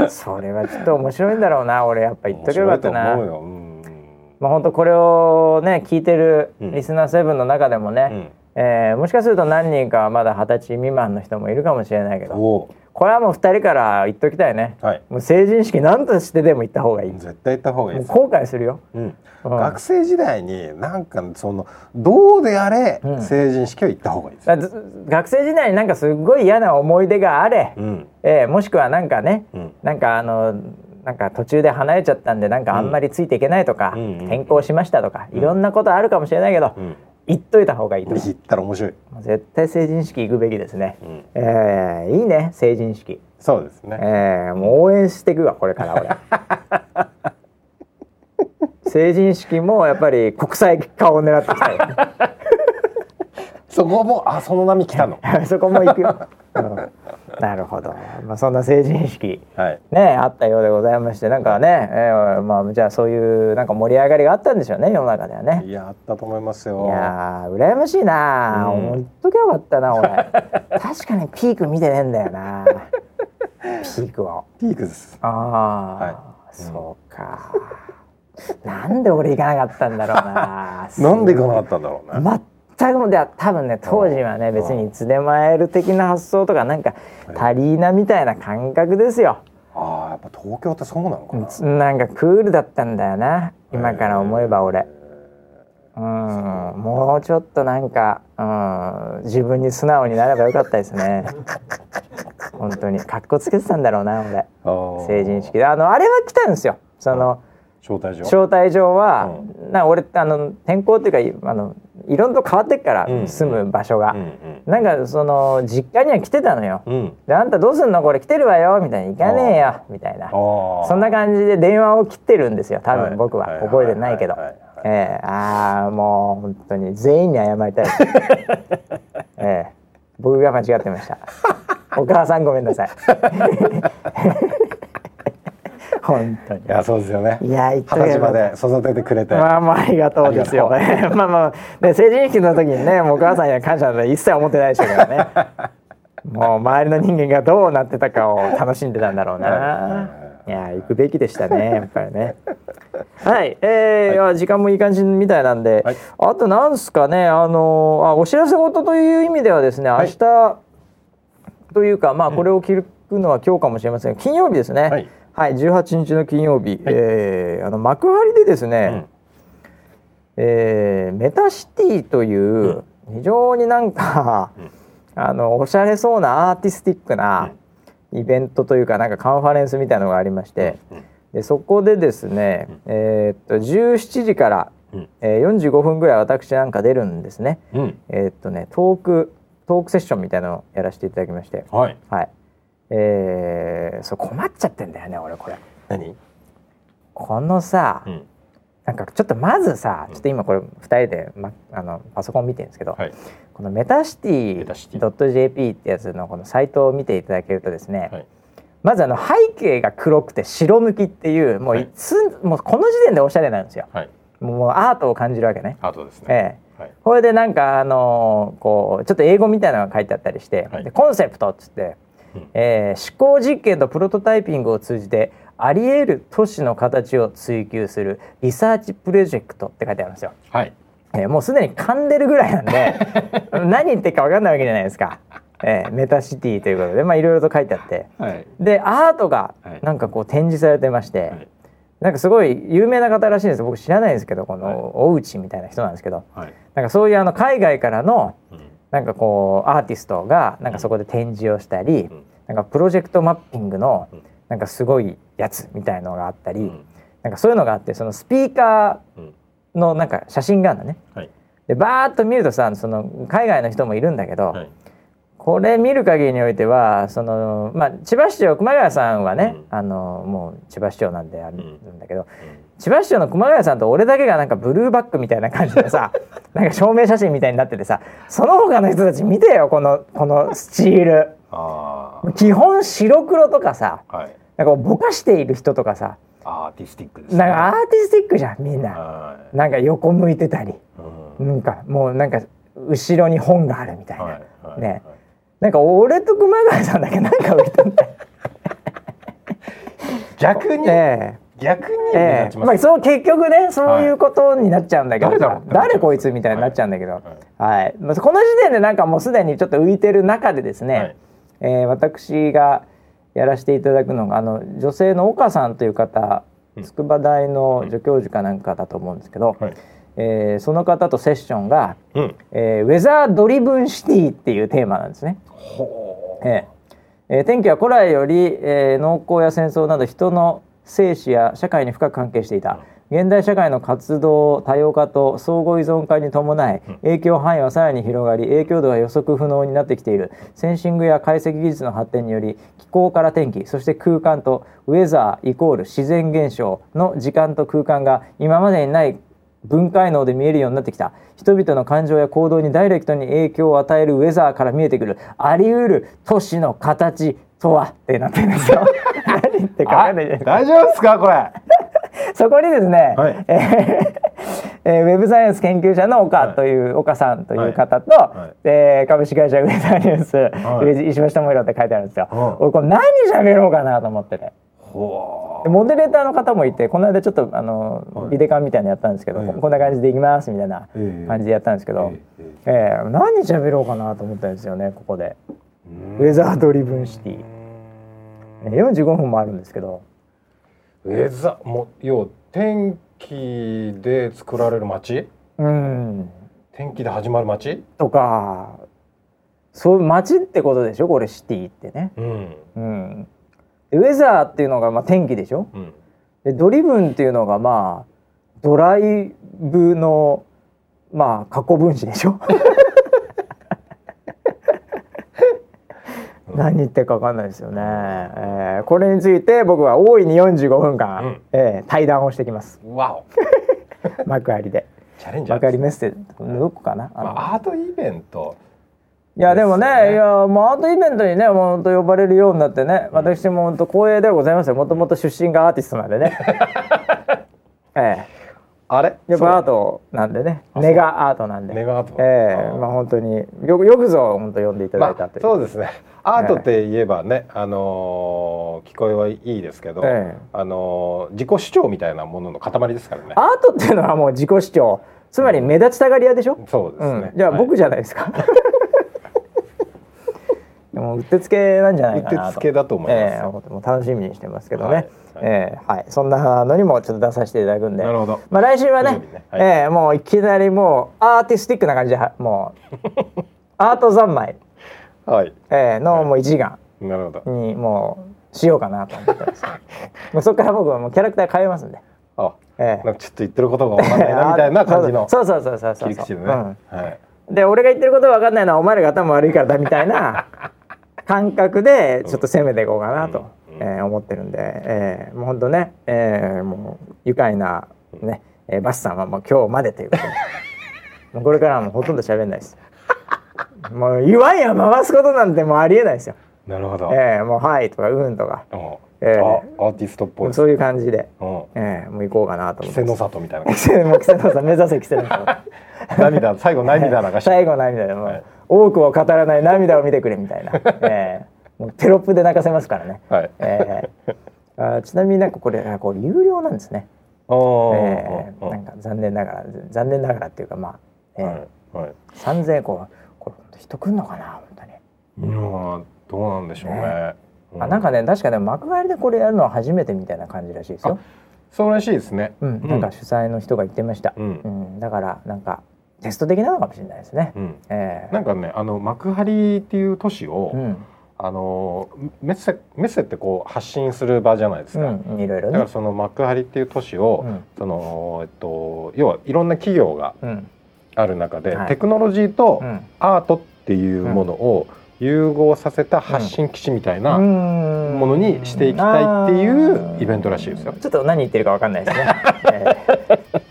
それはちょっと面白いんだろうな、俺。やっぱ言っとけばよかったな。面白いと思うよ、うん。まあ本当これをね聞いてるうん。リスナーセブンの中でもね、うんえーもしかすると何人かはまだ二十歳未満の人もいるかもしれないけど、おこれはもう二人から言っときたいね。はい。もう成人式何としてでも行った方がいい。も絶対行った方がいい後悔するよ。うん。うん。学生時代になんかそのどうであれ、うん。成人式は行った方がいいです、だず学生時代になんかすごい嫌な思い出があれ、うん。えーもしくはなんかね、うん。なんかあのなんか途中で離れちゃったんでなんかあんまりついていけないとか、うんうん転校しましたとか、いろんなことあるかもしれないけど、うん言っといた方がいいと。思う行ったら面白い、絶対成人式行くべきですね、うん。えーいいね成人式、そうですね、えーもう応援していくわこれから俺。成人式もやっぱり国際化を狙っていきたい そこもあその波来たの。そこも行くよ、うんなるほど、まあ、そんな成人式。はい。ねあったようでございましてなんかね、えーまあじゃあそういうなんか盛り上がりがあったんでしょうね世の中ではね。いやあったと思いますいよやー羨ましいな、うん。もう言っときゃよかったな俺 確かにピーク見てねえんだよな。ピークを。ピークです。ああ、はい。そうか。なんで俺行かなかったんだろうな なんで行かなかったんだろうね、全くもで多分ね当時はねうん。別にいつでも会える的な発想とかなんかタリーナみたいな感覚ですよ。ああやっぱ東京ってそうなのかな、つなんかクールだったんだよな今から思えば俺。うんもうちょっとなんか、うん、自分に素直になればよかったですね。本当に。格好つけてたんだろうな俺。成人式で。あのあれは来たんですよ。その招待状。招待状は、な俺あの転校っていうかあのいろんなとこ変わってっから、うん。住む場所が。うんなんかその実家には来てたのよ。うん。うんであんたどうすんのこれ来てるわよ。みたいな。行かねえよ。みたいな。そんな感じで電話を切ってるんですよ。多はい。分僕は。はい。覚えてないけど。はい。はい。はい。ええ。ああもう本当に全員に謝りたい。ええ。僕が間違ってました。お母さんごめんなさい 本当にいやそうですよねいや二十歳まで育ててくれて、まあまあありがとうですよね。まあまあで成人式の時にね もうお母さんには感謝なんて一切思ってないでしょうからね。もう周りの人間がどうなってたかを楽しんでたんだろうな。いや行くべきでしたねやっぱりね。はい、えーいや時間もいい感じみたいなんで、はいあとなんすかねあのあお知らせ事という意味ではですね明はい日、というかまあこれを聞くのは今日かもしれません金曜日ですね。はいはい、18日の金曜日、えーあの幕張でですね、えーメタシティという非常になんか、あのおしゃれそうなアーティスティックなイベントというかなんかカンファレンスみたいなのがありまして、うん。でそこでですね、えーっと17時から、うん。えー45分ぐらい私なんか出るんですね。うん。えーっとねトークトークセッションみたいなのをやらせていただきまして、はい。はい。えー、そう困っちゃってんだよね俺これ。何、このさ、うん。なんかちょっとまずさちょっと今これ2人で、ま、あのパソコン見てるんですけど、はい。このメタシティ .jp ってやつのこのサイトを見ていただけるとですね、はい。まずあの背景が黒くて白抜きっていうもう,、はい。もうこの時点でおしゃれなんですよ。はい。もうアートを感じるわけね。アートですね、ええ。はい。これでなんかあのーこうちょっと英語みたいなのが書いてあったりして、はい。でコンセプトっつって、うんえー思考実験とプロトタイピングを通じてあり得る都市の形を追求するリサーチプロジェクトって書いてあるんですよ。はい。えーもうすでに噛んでるぐらいなんで 何言ってるか分かんないわけじゃないですか。えーメタシティということでまあいろいろと書いてあって。はい。でアートがはい。なんかこう展示されてまして、はい。なんかすごい有名な方らしいんです。僕知らないんですけどこはい。の大内みたいな人なんですけど。はい。なんかそういうあの海外からのうん。なんかこうアーティストがなんかそこで展示をしたり、んなんかプロジェクトマッピングのうん。なんかすごいやつみたいのがあったり、うん。なんかそういうのがあってそのスピーカうん。ーのなんか写真があるのね。はい。でバーッと見るとさその海外の人もいるんだけど、はい。これ見る限りにおいてはその、まあ、千葉市長熊谷さんはね、うん。あのもう千葉市長なんであるんだけど、うん。千葉市長の熊谷さんと俺だけがなんかブルーバックみたいな感じでさ なんか証明写真みたいになっててさその他の人たち見てよこのこのスチール。あ基本白黒とかさあはい。なんかぼかしている人とかさアーティスティックですね。なんかアーティスティックじゃんみんな。はい。なんか横向いてたり。うん。なんかもうなんか後ろに本があるみたいな、はいはいね。なんか俺と熊谷さんだけ なんか浮いてんだよ。逆に？え逆に？ええ。え目立ちまあそう結局ねそういうことになっちゃうんだけど。さ、誰だろう？誰こいつみたいになっちゃうんだけど、ははいい。まあ、この時点でなんかもうすでにちょっと浮いてる中でですね、はいえー私がやらせていただくのがあの女性の岡さんという方うん。筑波大の助教授かなんかだと思うんですけど、はい。えーその方とセッションが、うん。えーウェザードリブンシティっていうテーマなんですね。ほえええー天気は古来より、えー農耕や戦争など人の生死や社会に深く関係していた現代社会の活動多様化と相互依存化に伴い影響範囲はさらに広がり影響度は予測不能になってきている。センシングや解析技術の発展により気候から天気そして空間とウェザーイコール自然現象の時間と空間が今までにない分解能で見えるようになってきた。人々の感情や行動にダイレクトに影響を与えるウェザーから見えてくるあり得る都市の形とはってなってるんですよ。何言ってるかないじゃないですか大丈夫ですかこれそこにですね、はい。えーえーウェブサイエンス研究者の岡という、岡さんという方と、はい。えー株式会社ウェザーニュース、はい。石橋智弘って書いてあるんですよ。うん。俺これ何喋ろうかなと思ってて。ほでモデレーターの方もいてこの間ちょっとあの、はい。ビデカンみたいなのやったんですけど、はいここんな感じでいきますみたいなええ。感じでやったんですけど、ええ。えー何喋ろうかなと思ったんですよねここで、Weather Driven City、えー45分もあるんですけどウェザもう要は天気で作られる街？うん。天気で始まる街？とかそういう街ってことでしょ？これ city ってね。うん。うん、でウェザーっていうのがまあ天気でしょ？うん。で driven っていうのがまあドライブのまあ過去分詞でしょ？何言ってるか分かんないですよね、えーこれについて僕は大いに45分間、うん。えー対談をしてきます。わお。幕張で。チャレンジャー幕張メッセどこかな？まあ、アートイベント。いやでもね。ねいやもうアートイベントにね本当呼ばれるようになってね、私も本当光栄ではございますよ。もともと出身がアーティストなんでね。えあれ？えやっぱアートなんでね。あネガアートなんで。ネガアート。ええ。まあ本当によくよくぞ本当呼んでいただまあいたという、そうですねアートって言えばね、あのー聞こえはいいですけど、ええ。あのー自己主張みたいなものの塊ですからね。アートっていうのはもう自己主張。つまり目立ちたがり屋でしょ、そうですね、うん、じゃあはい。僕じゃないですか、でもうってつけなんじゃないかなと。うってつけだと思います。ええもう楽しみにしてますけどね、はい。はい。ええはい、そんなのにもちょっと出させていただくんで。なるほど。まあ、来週はねね。はい。ええもういきなりもうアーティスティックな感じではもう アート三昧、はい。ええのもう1時間なるほど。にもうしようかなと思ってます もうそこから僕はもうキャラクター変えますんで、あええ。なんかちょっと言ってることが分かんないなみたいな感じのそうそうそうそうそう切り口でね、うん。はい。で俺が言ってること分かんないのはお前らが頭悪いからだみたいな 感覚でちょっと攻めていこうかなと、うん。えー思ってるんで、えーもう本当ね、えーもう愉快なね、えーバスさんはもう今日までということで。これからはもうほとんど喋んないですもう言わんや回すことなんてもうありえないですよ、なるほど、えーもう「はい」とか「うん」とか。うんええ。あアーティストっぽい。そういう感じで、うん。えーもう行こうかなと思って稀勢の里みたいなもう稀勢の差目指せ稀勢の差涙最後涙流して。最後涙でもう、はい。多くを語らない涙を見てくれみたいな、えーもうテロップで泣かせますからね、はい。えーあちなみになんかこれあこれ有料なんですね。おえーー。なんか残念ながら残念ながらっていうかまあ、えーはい。はい。3000円こう人来んのかな本当に。いやーどうなんでしょうね。ね。うあなんかね確かね幕張でこれやるのは初めてみたいな感じらしいですよ。そうらしいですね。うん、なんか主催の人が言ってました。ううんん、だからなんかテスト的なのかもしれないですね。うん。えーなんかねあの幕張っていう都市を、うん、あのメッセメッセってこう発信する場じゃないですか、うん、いろいろね。だから。その幕張っていう都市を、うん。そのえっと要はいろんな企業がうん、ある中で、はい。テクノロジーとうん、アートっていうものを融合させた発信基地みたいなもものにしていきたいっていうイベントらしいですよ。ちょっと何言ってるかわかんないですね。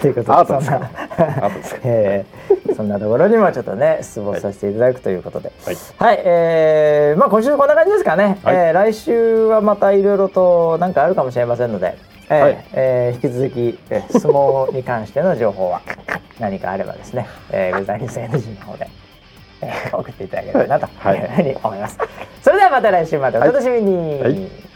ということでそんな、えー。そんなところにもちょっとね質問させていただくということで、はい。はい、えー。まあ今週こんな感じですかね。はい。えー来週はまたいろいろとなんかあるかもしれませんので、えーはいえー引き続き、えー相撲に関しての情報は何かあればですね、えー、ウェザーニス NG の方で、えー送っていただければなとはいいうふうに思います。それではまた来週までお楽しみに。はい